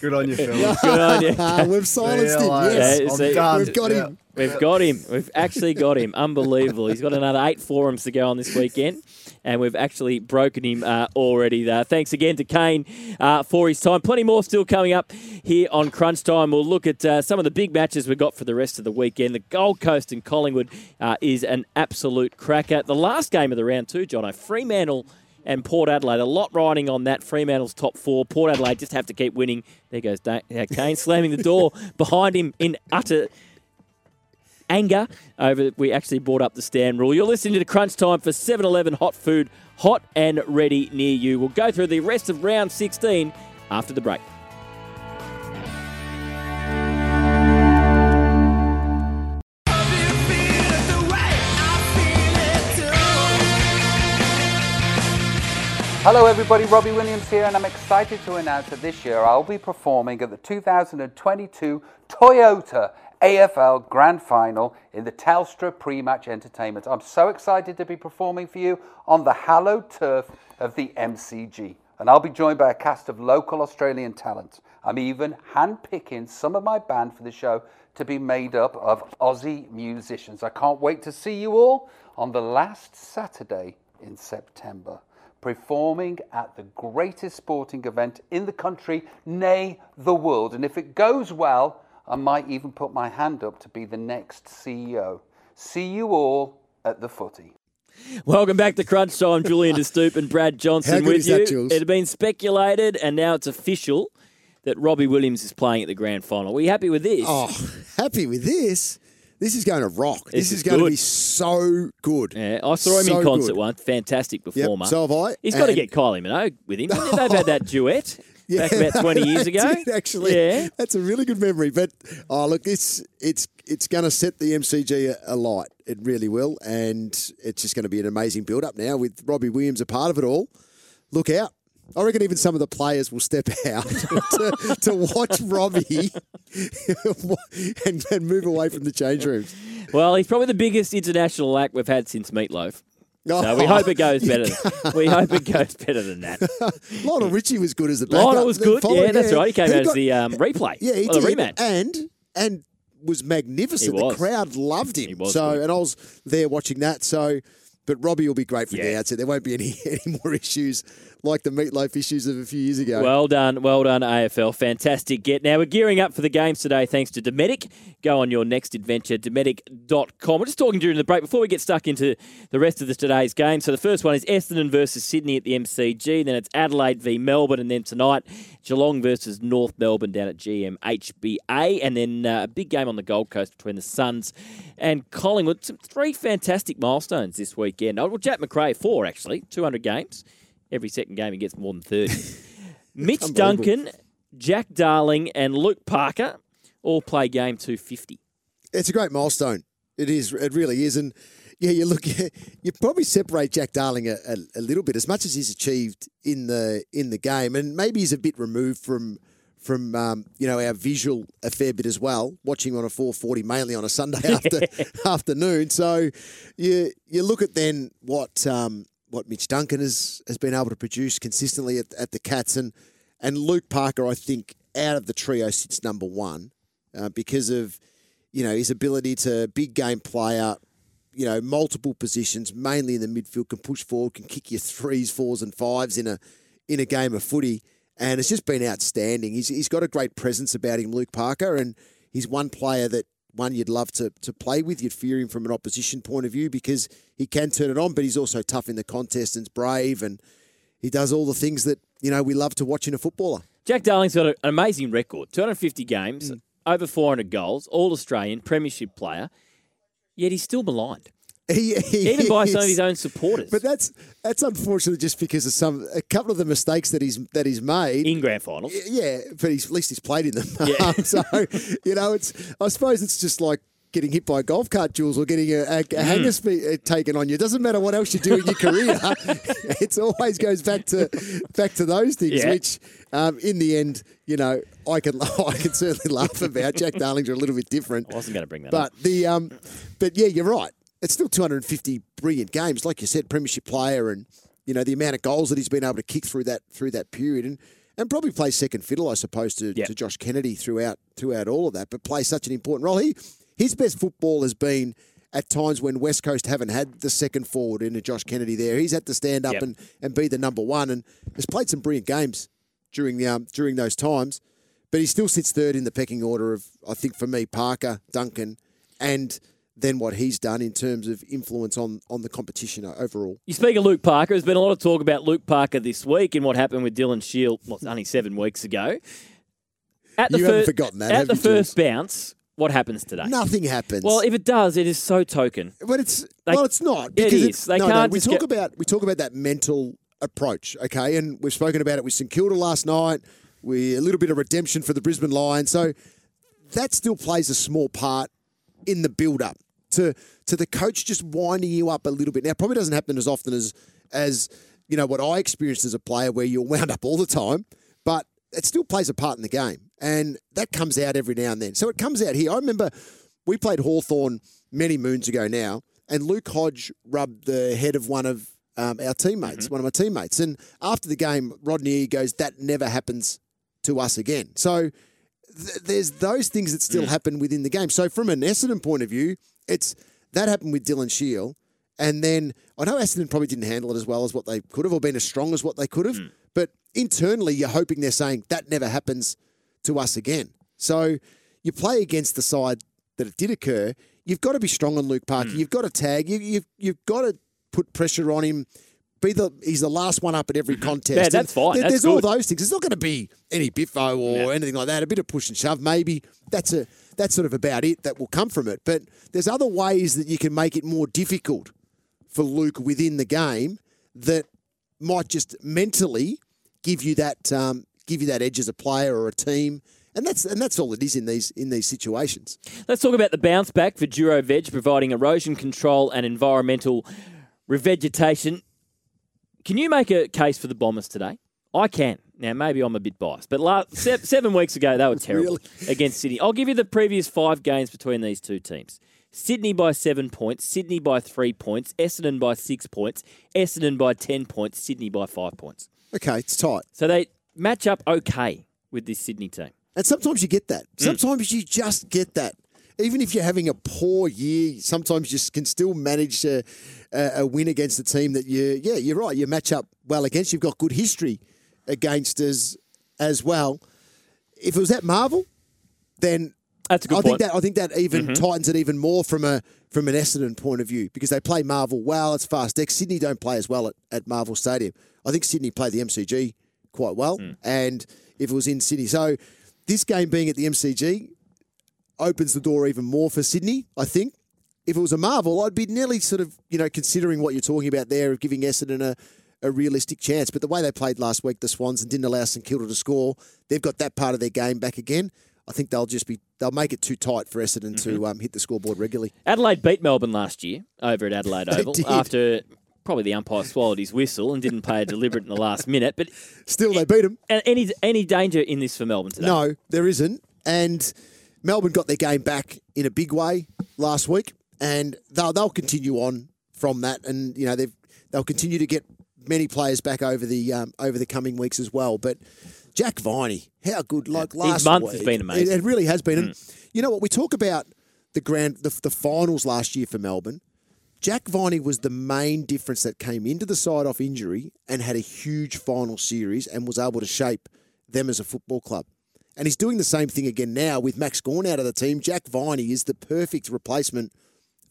Good on you, fellas. Good on you. [LAUGHS] We've silenced him. you. Yes. Yeah, I'm see, done. We've got Yeah. him. We've got him. We've actually got him. Unbelievable. He's got another eight forums to go on this weekend, and we've actually broken him uh, already. There. Thanks again to Kane uh, for his time. Plenty more still coming up here on Crunch Time. We'll look at uh, some of the big matches we've got for the rest of the weekend. The Gold Coast and Collingwood uh, is an absolute cracker. The last game of the round, too, Jono. Fremantle and Port Adelaide. A lot riding on that. Fremantle's top four. Port Adelaide just have to keep winning. There goes da- uh, [LAUGHS] Kane slamming the door behind him in utter anger over we actually brought up the stand rule. You're listening to Crunch Time for 7-Eleven hot food, hot and ready near you. We'll go through the rest of round 16 after the break. Hello everybody, Robbie Williams here and I'm excited to announce that this year I'll be performing at the 2022 Toyota AFL Grand Final in the Telstra pre-match entertainment. I'm so excited to be performing for you on the hallowed turf of the MCG. And I'll be joined by a cast of local Australian talent. I'm even handpicking some of my band for the show to be made up of Aussie musicians. I can't wait to see you all on the last Saturday in September performing at the greatest sporting event in the country, nay, the world. And if it goes well, I might even put my hand up to be the next CEO. See you all at the footy. Welcome back to Crunch Time. Julian De Stoop and Brad Johnson How good with is you. that, Jules? It had been speculated, and now it's official that Robbie Williams is playing at the grand final. Were you happy with this? Oh, happy with this. This is going to rock. This, This is, is going to be so good. Yeah, I saw him So in concert good. once. Fantastic performer. so have I. He's got to get Kylie Minogue with him. They've had that [LAUGHS] duet back about 20 [LAUGHS] years ago. did, actually, Yeah. that's a really good memory. But oh, look, it's it's it's going to set the MCG alight. It really will, and it's just going to be an amazing build up now with Robbie Williams a part of it all. Look out! I reckon even some of the players will step out [LAUGHS] to, to watch Robbie [LAUGHS] and, and move away from the change rooms. Well, he's probably the biggest international act we've had since Meatloaf. So Oh, we hope it goes better. we hope it goes better than that. [LAUGHS] Lionel Richie was good as the backup. Lionel was good. Yeah, that's right. He came out as the um, replay. Yeah, he the did. rematch. And and was magnificent. Was. The crowd loved him. so good. and I was there watching that. So but Robbie will be great from the Yeah. outset. There won't be any, any more issues like the meatloaf issues of a few years ago. Well done, well done, AFL. Fantastic get. Now we're gearing up for the games today thanks to Dometic. Go on your next adventure, Dometic.com. We're just talking during the break before we get stuck into the rest of this today's game. So the first one is Essendon versus Sydney at the MCG. Then it's Adelaide v Melbourne. And then tonight, Geelong versus North Melbourne down at GMHBA. And then uh, a big game on the Gold Coast between the Suns and Collingwood. Some three fantastic milestones this weekend. Oh, well, Jack Macrae, four actually, 200 games. Every second game he gets more than 30. [LAUGHS] Mitch Duncan, Jack Darling, and Luke Parker all play game 250. It's a great milestone. It is. It really is. And yeah, you look. [LAUGHS] You probably separate Jack Darling a, a, a little bit as much as he's achieved in the in the game, and maybe he's a bit removed from from um, you know our visual a fair bit as well. Watching on a 440 mainly on a Sunday [LAUGHS] after, afternoon. So you you look at then what um, what Mitch Duncan has has been able to produce consistently at, at the Cats and and Luke Parker. I think out of the trio sits number one uh, because of you know his ability to big game player, you know multiple positions, mainly in the midfield, can push forward, can kick your threes, fours, and fives in a in a game of footy, and it's just been outstanding. He's he's got a great presence about him, Luke Parker, and he's one player that one you'd love to to play with. You'd fear him from an opposition point of view because he can turn it on, but he's also tough in the contest and's brave and. He does all the things that you know we love to watch in a footballer. Jack Darling's got an amazing record 250 games, Mm. over 400 goals, all Australian, Premiership player, yet he's still maligned. He, he Even by some of his own supporters. But that's that's unfortunate just because of some a couple of the mistakes that he's that he's made in grand finals. Yeah, but he's, at least he's played in them. Yeah. [LAUGHS] Um, so you know, it's I suppose it's just like getting hit by a golf cart, Jules, or getting a, a, a Mm. hanger spe- uh, taken on you. It doesn't matter what else you do in your career. [LAUGHS] [LAUGHS] it always goes back to back to those things, Yeah. which um, in the end, you know, I can I can certainly laugh about. Jack Darlings are a little bit different. I wasn't going to bring that But up. the um, but yeah, you're right. It's still 250 brilliant games, like you said, premiership player, and you know the amount of goals that he's been able to kick through that through that period, and and probably play second fiddle, I suppose, to, to Josh Kennedy throughout throughout all of that, but play such an important role. He his best football has been at times when West Coast haven't had the second forward in a Josh Kennedy there. He's had to stand up Yep. and, and be the number one, and has played some brilliant games during the um, during those times. But he still sits third in the pecking order of, I think, for me, Parker, Duncan, and then what he's done in terms of influence on on the competition overall. You speak of Luke Parker. There's been a lot of talk about Luke Parker this week and what happened with Dylan Shiel, well, only seven weeks ago. At You haven't forgotten that, At have the Jules? first bounce, what happens today? Nothing happens. Well, if it does, it is so token. But it's They- well, it's not because is. it's- They no, can't no, we talk get- about we talk about that mental approach, okay? And we've spoken about it with St Kilda last night. We a little bit of redemption for the Brisbane Lions, so that still plays a small part in the build up to to the coach just winding you up a little bit. Now, it probably doesn't happen as often as as you know what I experienced as a player, where you're [LAUGHS] wound up all the time, but it still plays a part in the game, and that comes out every now and then. So it comes out here. I remember we played Hawthorn many moons ago now, and Luke Hodge rubbed the head of one of um, our teammates, one of my teammates, and after the game, Rodney goes, "That never happens to us again." So th- there's those things that still happen within the game. So from an Essendon point of view, it's that happened with Dylan Shiel, and then I know Essendon probably didn't handle it as well as what they could have, or been as strong as what they could have. Hmm. But internally, you're hoping they're saying that never happens to us again. So you play against the side that it did occur. You've got to be strong on Luke Parker. Hmm. You've got to tag. You, you've you've got to put pressure on him. Be the he's the last one up at every [LAUGHS] contest. Yeah, that's fine. there- That's there's all those things. It's not going to be any biffo or anything like that. A bit of push and shove, maybe. That's a that's sort of about it that will come from it. But there's other ways that you can make it more difficult for Luke within the game that might just mentally give you that um, give you that edge as a player or a team. And that's and that's all it is in these in these situations. Let's talk about the bounce back for Duro Veg, providing erosion control and environmental revegetation. Can you make a case for the Bombers today? I can. Now, maybe I'm a bit biased, but last, se- seven weeks ago, they were [LAUGHS] terrible against Sydney. I'll give you the previous five games between these two teams. Sydney by seven points, Sydney by three points, Essendon by six points, Essendon by 10 points, Sydney by five points. Okay, it's tight. So they match up okay with this Sydney team. And sometimes you get that. Mm. Sometimes you just get that. Even if you're having a poor year, sometimes you can still manage a, a, uh, a win against a team that you, yeah, you're right, you match up well against. You've got good history against us as well. If it was at Marvel, then that's a good I think that I think that even Mhm. tightens it even more from a from an Essendon point of view because they play Marvel well. It's fast deck. Sydney don't play as well at, at Marvel Stadium. I think Sydney play the MCG quite well, and if it was in Sydney, so this game being at the MCG opens the door even more for Sydney. I think if it was a Marvel, I'd be nearly sort of you know considering what you're talking about there of giving Essendon a. A realistic chance, but the way they played last week, the Swans, and didn't allow St Kilda to score, they've got that part of their game back again. I think they'll just be they'll make it too tight for Essendon to um, hit the scoreboard regularly. Adelaide beat Melbourne last year over at Adelaide [LAUGHS] Oval did. after probably the umpire swallowed his whistle and didn't play a deliberate in the last minute. But still, they beat them. Any any danger in this for Melbourne today? No, there isn't. And Melbourne got their game back in a big way last week, and they'll they'll continue on from that. And you know they've they'll continue to get many players back over the um, over the coming weeks as well. But Jack Viney, how good! Like His last month week, has been amazing. Mm. it really has been. And you know what? We talk about the grand the, the finals last year for Melbourne. Jack Viney was the main difference that came into the side off injury and had a huge final series and was able to shape them as a football club. And he's doing the same thing again now with Max Gawn out of the team. Jack Viney is the perfect replacement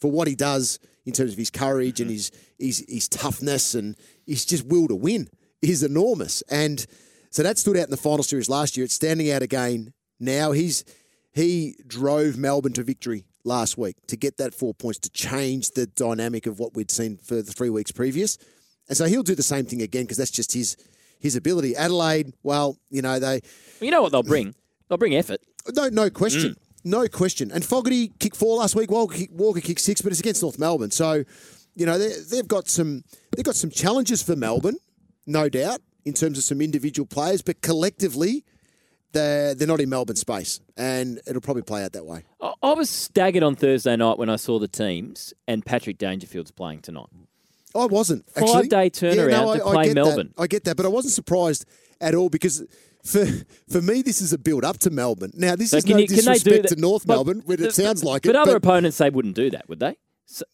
for what he does in terms of his courage and his, his his toughness and his just will to win is enormous. And so that stood out in the final series last year. It's standing out again now. He's he drove Melbourne to victory last week to get that four points to change the dynamic of what we'd seen for the three weeks previous. And so he'll do the same thing again because that's just his his ability. Adelaide, well, you know they. You know what they'll bring? They'll bring effort. No, no question. Mm. No question. And Fogarty kicked four last week. Walker, kick- Walker kicked six, but it's against North Melbourne. So, you know, they- they've got some they've got some challenges for Melbourne, no doubt, in terms of some individual players. But collectively, they're they're not in Melbourne space, and it'll probably play out that way. I, I was staggered on Thursday night when I saw the teams and Patrick Dangerfield's playing tonight. I wasn't Five actually. day turnaround to play get Melbourne. That. I get that, but I wasn't surprised at all because. For, for me, this is a build up to Melbourne. Now, this So is no you- disrespect to North but- Melbourne, but it sounds like but it. other opponents, they wouldn't do that, would they?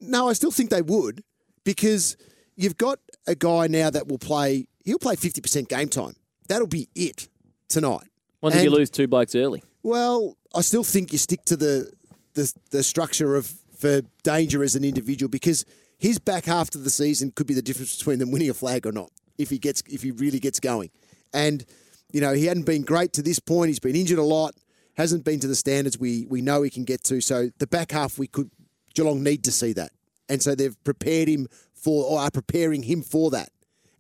No, I still think they would because you've got a guy now that will play. He'll play fifty percent game time. That'll be it tonight. Once you lose two blokes early. Well, I still think you stick to the the, the structure of for danger as an individual because his back half of the season could be the difference between them winning a flag or not if he gets if he really gets going. And you know he hadn't been great to this point. He's been injured a lot. Hasn't been to the standards we we know he can get to. So the back half we could Geelong need to see that, and so they've prepared him for or are preparing him for that.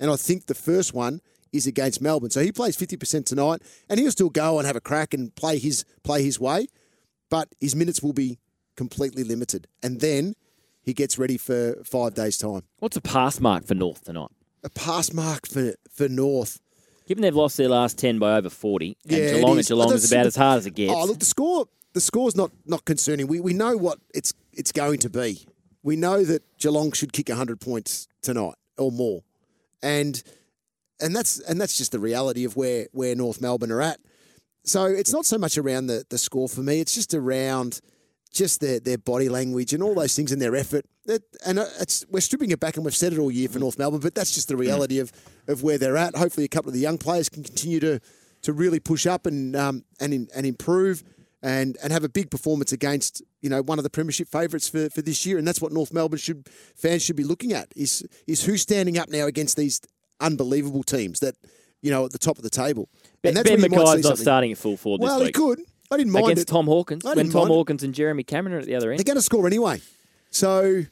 And I think the first one is against Melbourne. So he plays fifty percent tonight, and he'll still go and have a crack and play his play his way, but his minutes will be completely limited, and then he gets ready for five days' time. What's a pass mark for North tonight? A pass mark for for North. Given they've lost their last 10 by over 40, and Yeah, Geelong at Geelong is about as hard as it gets. Oh, look, the score the score's not not concerning. We we know what it's it's going to be. We know that Geelong should kick hundred points tonight or more, and and that's and that's just the reality of where where North Melbourne are at. So it's not so much around the the score for me. It's just around just their their body language and all those things and their effort. That, and uh, we're stripping it back, and we've said it all year for North Melbourne, but that's just the reality of of where they're at. Hopefully, a couple of the young players can continue to to really push up and um, and in, and improve. And and have a big performance against you know one of the premiership favourites for, for this year, and that's what North Melbourne should fans should be looking at is is who's standing up now against these unbelievable teams that you know at the top of the table. Ben, and that's ben where you might see McKay's not starting at full forward Well, he could. I didn't mind Against it. Tom Hawkins. When Tom it. Hawkins and Jeremy Cameron are at the other end. They're going to score anyway. So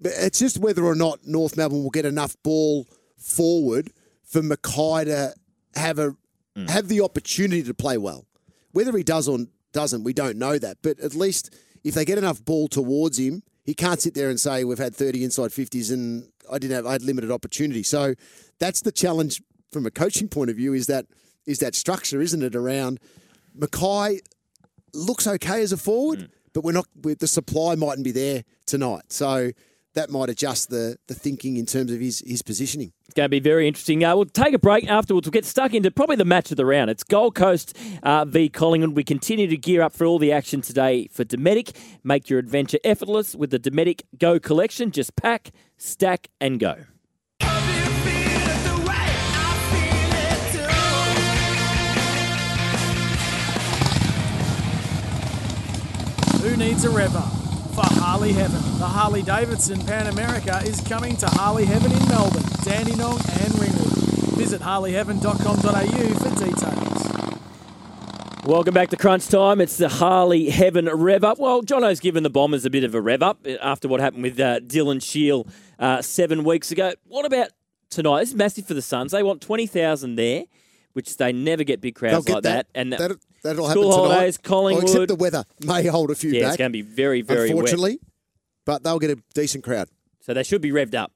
it's just whether or not North Melbourne will get enough ball forward for McKay to have a Mm. have the opportunity to play well. Whether he does or doesn't, we don't know that. But at least if they get enough ball towards him, he can't sit there and say we've had 30 inside 50s and I didn't have I had limited opportunity. So that's the challenge from a coaching point of view is that is that structure, isn't it, around McKay looks okay as a forward, Mm. but we're not. we the supply mightn't be there tonight, so that might adjust the the thinking in terms of his his positioning. It's going to be very interesting. Uh, we'll take a break afterwards. We'll get stuck into probably the match of the round. It's Gold Coast uh, v Collingwood. We continue to gear up for all the action today for Dometic. Make your adventure effortless with the Dometic Go collection. Just pack, stack, and go. Who needs a rev up? For Harley Heaven. The Harley Davidson Pan America is coming to Harley Heaven in Melbourne, Dandenong and Ringwood. Visit harleyheaven.com.au for details. Welcome back to Crunch Time. It's the Harley Heaven rev up. Well, Jono's given the Bombers a bit of a rev up after what happened with uh, Dylan Shiel uh, seven weeks ago. What about tonight? This is massive for the Suns. They want 20,000 there, which they never get big crowds get like that. that. And That'll- that'll school happen tonight. holidays, Oh, Collingwood. except the weather may hold a few yeah, back. it's going to be very, very wet. unfortunately, but they'll get a decent crowd. So they should be revved up,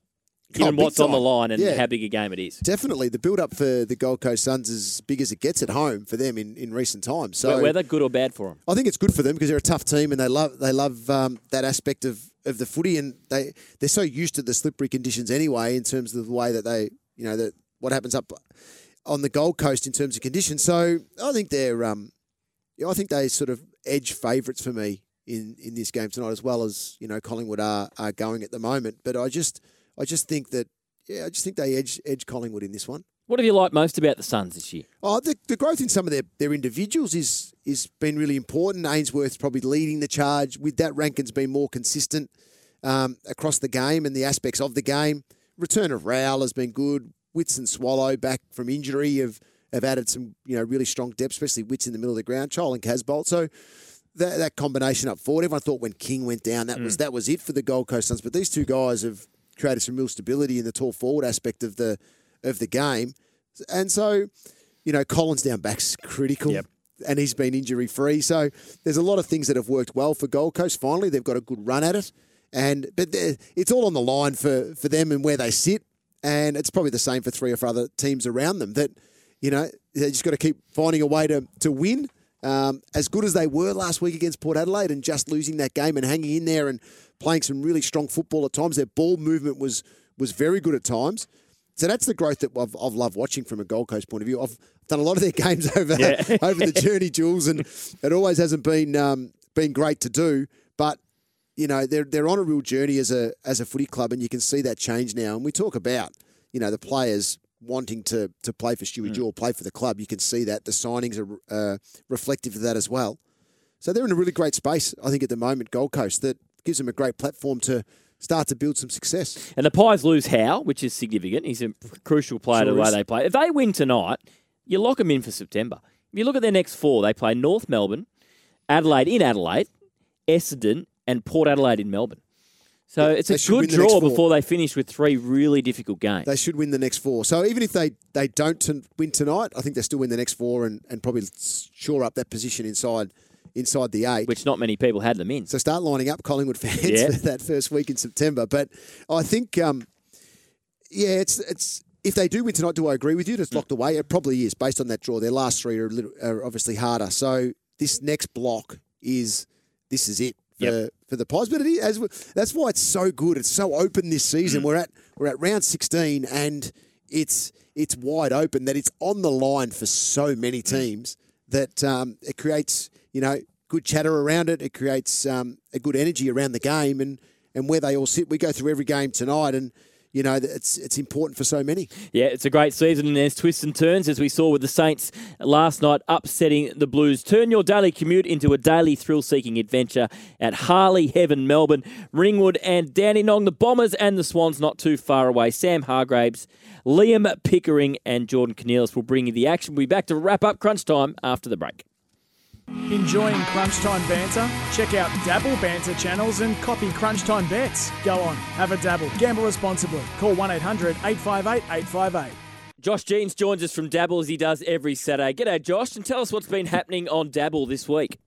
Oh, given big what's on the line and Yeah. how big a game it is. Definitely, the build up for the Gold Coast Suns is as big as it gets at home for them in, in recent times. So Wet weather, good or bad for them? I think it's good for them because they're a tough team and they love they love um, that aspect of, of the footy and they they're so used to the slippery conditions anyway in terms of the way that they you know that what happens up on the Gold Coast in terms of conditions. So I think they're um, yeah, I think they sort of edge favourites for me in, in this game tonight as well as you know Collingwood are are going at the moment. But I just I just think that yeah I just think they edge edge Collingwood in this one. What have you liked most about the Suns this year? Oh, the, the growth in some of their, their individuals is is been really important. Ainsworth's probably leading the charge. With that, Rankin's been more consistent um, across the game and the aspects of the game. Return of Rowell has been good. Witts and Swallow back from injury have, have added some you know really strong depth, especially Witts in the middle of the ground. Chol and Casboult. So that, that combination up forward, everyone thought when King went down that was mm. that was it for the Gold Coast Suns. But these two guys have created some real stability in the tall forward aspect of the of the game. And so, you know, Collins down back's critical. And he's been injury free. So there's a lot of things that have worked well for Gold Coast. Finally, they've got a good run at it. And but it's all on the line for, for them and where they sit. And it's probably the same for three or four other teams around them that, you know, they just got to keep finding a way to, to win. Um, as good as they were last week against Port Adelaide and just losing that game and hanging in there and playing some really strong football at times. Their ball movement was was very good at times. So that's the growth that I've, I've loved watching from a Gold Coast point of view. I've done a lot of their [LAUGHS] games over Yeah. over the journey, Jules, and it always hasn't been um, been great to do. But you know they're they're on a real journey as a as a footy club, and you can see that change now. And we talk about you know the players wanting to to play for Stewie Dew, play for the club. You can see that the signings are uh, reflective of that as well. So they're in a really great space, I think, at the moment, Gold Coast, that gives them a great platform to start to build some success. And the Pies lose Howe, which is significant. He's a crucial player to the way is. they play. If they win tonight, you lock them in for September. If you look at their next four, they play North Melbourne, Adelaide in Adelaide, Essendon, and Port Adelaide in Melbourne. So it's a good draw four. before they finish with three really difficult games. They should win the next four. So even if they, they don't ton- win tonight, I think they still win the next four and, and probably shore up that position inside inside the eight. Which not many people had them in. So start lining up Collingwood fans [LAUGHS] Yeah. for that first week in September. But I think, um, yeah, it's it's if they do win tonight, do I agree with you? It's locked away. It probably is based on that draw. Their last three are, a little, are obviously harder. So this next block is this is it for, Yep. for the Pies. But it is, as that's why it's so good. It's so open this season. We're at we're at round sixteen and it's it's wide open. That it's on the line for so many teams that um, it creates you know good chatter around it. It creates um, a good energy around the game and and where they all sit. We go through every game tonight and. You know, it's it's important for so many. Yeah, it's a great season, and there's twists and turns, as we saw with the Saints last night upsetting the Blues. Turn your daily commute into a daily thrill seeking adventure at Harley Heaven, Melbourne, Ringwood, and Dandenong. The Bombers and the Swans not too far away. Sam Hargraves, Liam Pickering, and Jordan Cornelis will bring you the action. We'll be back to wrap up crunch time after the break. Enjoying Crunchtime banter? Check out Dabble Banter channels and copy Crunchtime bets. Go on, have a dabble. Gamble responsibly. Call 1 800 858 858. Josh Jeans joins us from Dabble as he does every Saturday. G'day, Josh, and tell us what's been happening on Dabble this week.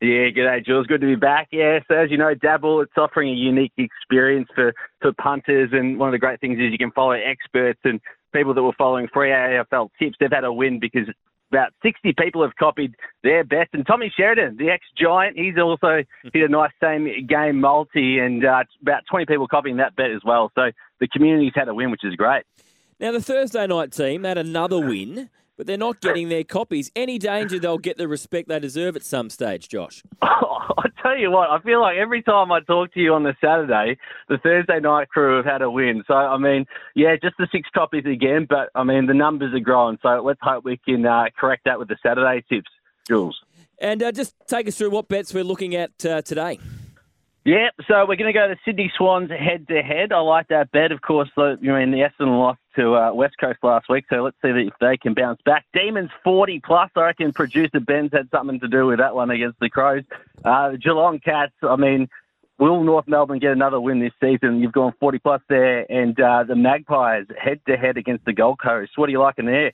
Yeah, g'day, Jules. Good to be back. Yeah, so as you know, Dabble, it's offering a unique experience for, for punters, and one of the great things is you can follow experts and people that were following free AFL tips. They've had a win because about 60 people have copied their bets. And Tommy Sheridan, the ex-Giant, he's also [LAUGHS] hit a nice same game multi, and uh, about 20 people copying that bet as well. So the community's had a win, which is great. Now, the Thursday night team had another win, but they're not getting their copies. Any danger they'll get the respect they deserve at some stage, Josh? [LAUGHS] I tell you what, I feel like every time I talk to you on the Saturday, the Thursday night crew have had a win. So I mean, yeah, just the six copies again, but I mean the numbers are growing. So let's hope we can uh, correct that with the Saturday tips, Jules. And uh, just take us through what bets we're looking at uh, today. Yeah, so we're going to go to Sydney Swans head to head. I like that bet. Of course, the, you mean the Essendon lost to uh, West Coast last week, so let's see if they can bounce back. Demons 40 plus. I reckon producer Ben's had something to do with that one against the Crows. Uh, Geelong Cats, I mean, will North Melbourne get another win this season? You've gone 40 plus there. And uh, the Magpies head to head against the Gold Coast. What are you liking there?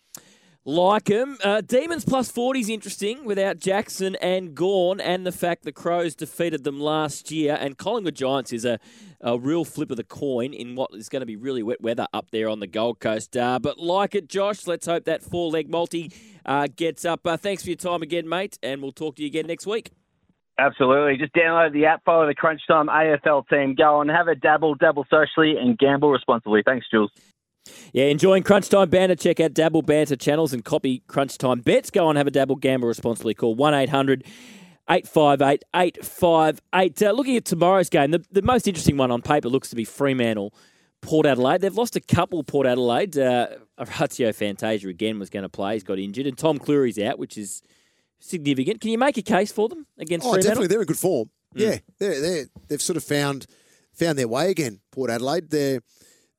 Like him. Uh, Demons plus 40 is interesting without Jackson and Gawn, and the fact the Crows defeated them last year. And Collingwood Giants is a, a real flip of the coin in what is going to be really wet weather up there on the Gold Coast. Uh, but like it, Josh, let's hope that four leg multi uh, gets up. Uh, thanks for your time again, mate, and we'll talk to you again next week. Absolutely. Just download the app, follow the Crunch Time AFL team. Go on, have a dabble, dabble socially, and gamble responsibly. Thanks, Jules. Yeah, enjoying Crunch Time Banter. Check out Dabble Banter channels and copy Crunch Time bets. Go on, have a dabble, gamble responsibly. Call 1 800 858 858. Uh, looking at tomorrow's game, the, the most interesting one on paper looks to be Fremantle. Port Adelaide. They've lost a couple, Port Adelaide. Uh, [LAUGHS] Orazio Fantasia again was going to play. He's got injured. And Tom Clurey's out, which is significant. Can you make a case for them against Oh, Fremantle? definitely, they're in good form. Mm. Yeah, they're they they've sort of found found their way again. Port Adelaide, their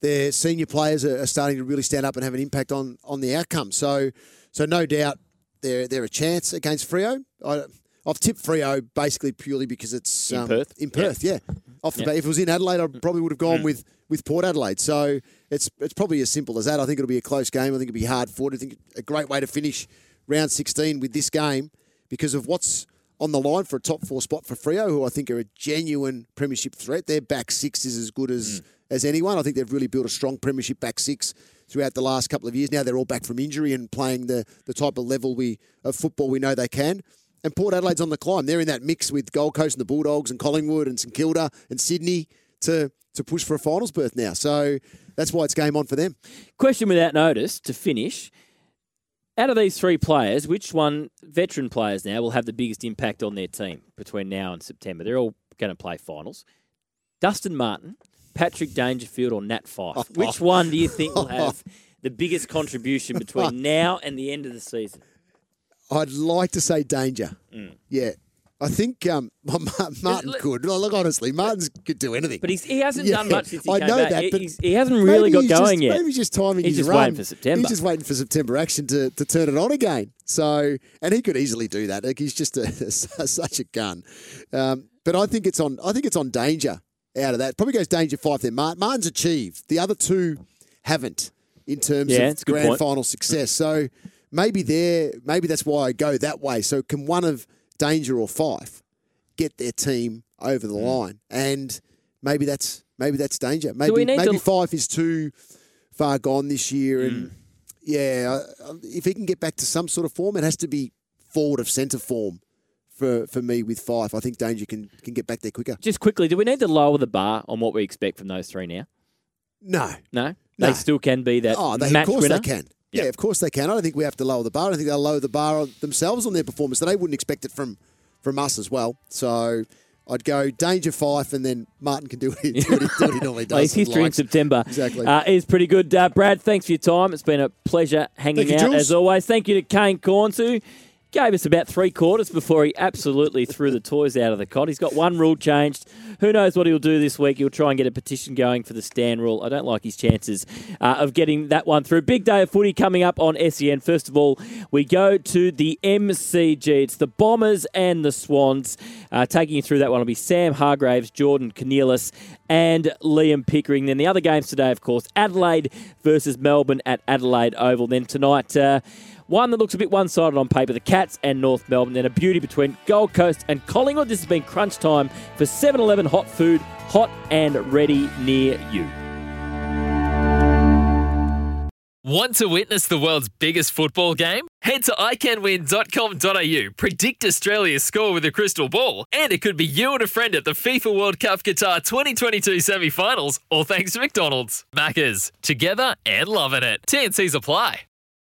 their senior players are, are starting to really stand up and have an impact on on the outcome. So so no doubt they're they're a chance against Freo. I, I've tipped Freo basically purely because it's In um, Perth? In Perth, yeah. Off the Yeah. bat, if it was in Adelaide, I probably would have gone Mm. with with Port Adelaide. So it's it's probably as simple as that. I think it'll be a close game. I think it'll be hard fought. I think a great way to finish round 16 with this game because of what's on the line for a top four spot for Freo, who I think are a genuine premiership threat. Their back six is as good as as anyone. I think they've really built a strong premiership back six throughout the last couple of years. Now they're all back from injury and playing the the type of level we of football we know they can. And Port Adelaide's on the climb. They're in that mix with Gold Coast and the Bulldogs and Collingwood and St Kilda and Sydney to to push for a finals berth now. So that's why it's game on for them. Question without notice to finish. Out of these three players, which one, veteran players now, will have the biggest impact on their team between now and September? They're all going to play finals. Dustin Martin, Patrick Dangerfield, or Nat Fyfe? [LAUGHS] Which one do you think will have [LAUGHS] the biggest contribution between now and the end of the season? I'd like to say danger. Mm. Yeah. I think um, [LAUGHS] Martin could. Oh, Look, honestly, Martin's could do anything. But he's, he hasn't Yeah, done much since he I know back. that, but he's- he hasn't really got going just, yet. Maybe he's just timing He's his just run. waiting for September. He's just waiting for September action to, to turn it on again. So, and he could easily do that. Like he's just a, such a gun. Um, but I think it's on. I think it's on danger out of that. Probably goes danger Fyfe there. Martin, Martin's achieved. The other two haven't in terms Yeah, of it's a good grand point. final success. So maybe there. Maybe that's why I go that way. So can one of danger or Fyfe get their team over the mm. line? And maybe that's maybe that's danger. Maybe maybe to- Fyfe is too far gone this year, and mm. yeah, if he can get back to some sort of form, it has to be forward of centre form for for me with Fyfe. I think danger can can get back there quicker. Just quickly, do we need to lower the bar on what we expect from those three now? No, No? No. They still can be that Oh, they, match of course winner? they can. Yeah, of course they can. I don't think we have to lower the bar. I don't think they'll lower the bar on themselves on their performance. So they wouldn't expect it from from us as well. So I'd go Danger Fyfe, and then Martin can do what he, do what he, do what he normally [LAUGHS] does. Well, his history in. September Exactly. uh, is pretty good. Uh, Brad, thanks for your time. It's been a pleasure hanging you, out Jules. as always. Thank you to Kane Cornsu. Gave us about three quarters before he absolutely threw the toys out of the cot. He's got one rule changed. Who knows what he'll do this week? He'll try and get a petition going for the stand rule. I don't like his chances uh, of getting that one through. Big day of footy coming up on SEN. First of all, we go to the MCG. It's the Bombers and the Swans. Uh, taking you through that one will be Sam Hargraves, Jordan Cornelis, and Liam Pickering. Then the other games today, of course, Adelaide versus Melbourne at Adelaide Oval. Then tonight, uh, one that looks a bit one sided on paper, the Cats and North Melbourne. Then a beauty between Gold Coast and Collingwood. This has been crunch time for 7 Eleven hot food, hot and ready near you. Want to witness the world's biggest football game? Head to iCanWin.com.au, predict Australia's score with a crystal ball, and it could be you and a friend at the FIFA World Cup Qatar 2022 semi finals, all thanks to McDonald's. Maccas, together and loving it. TNCs apply.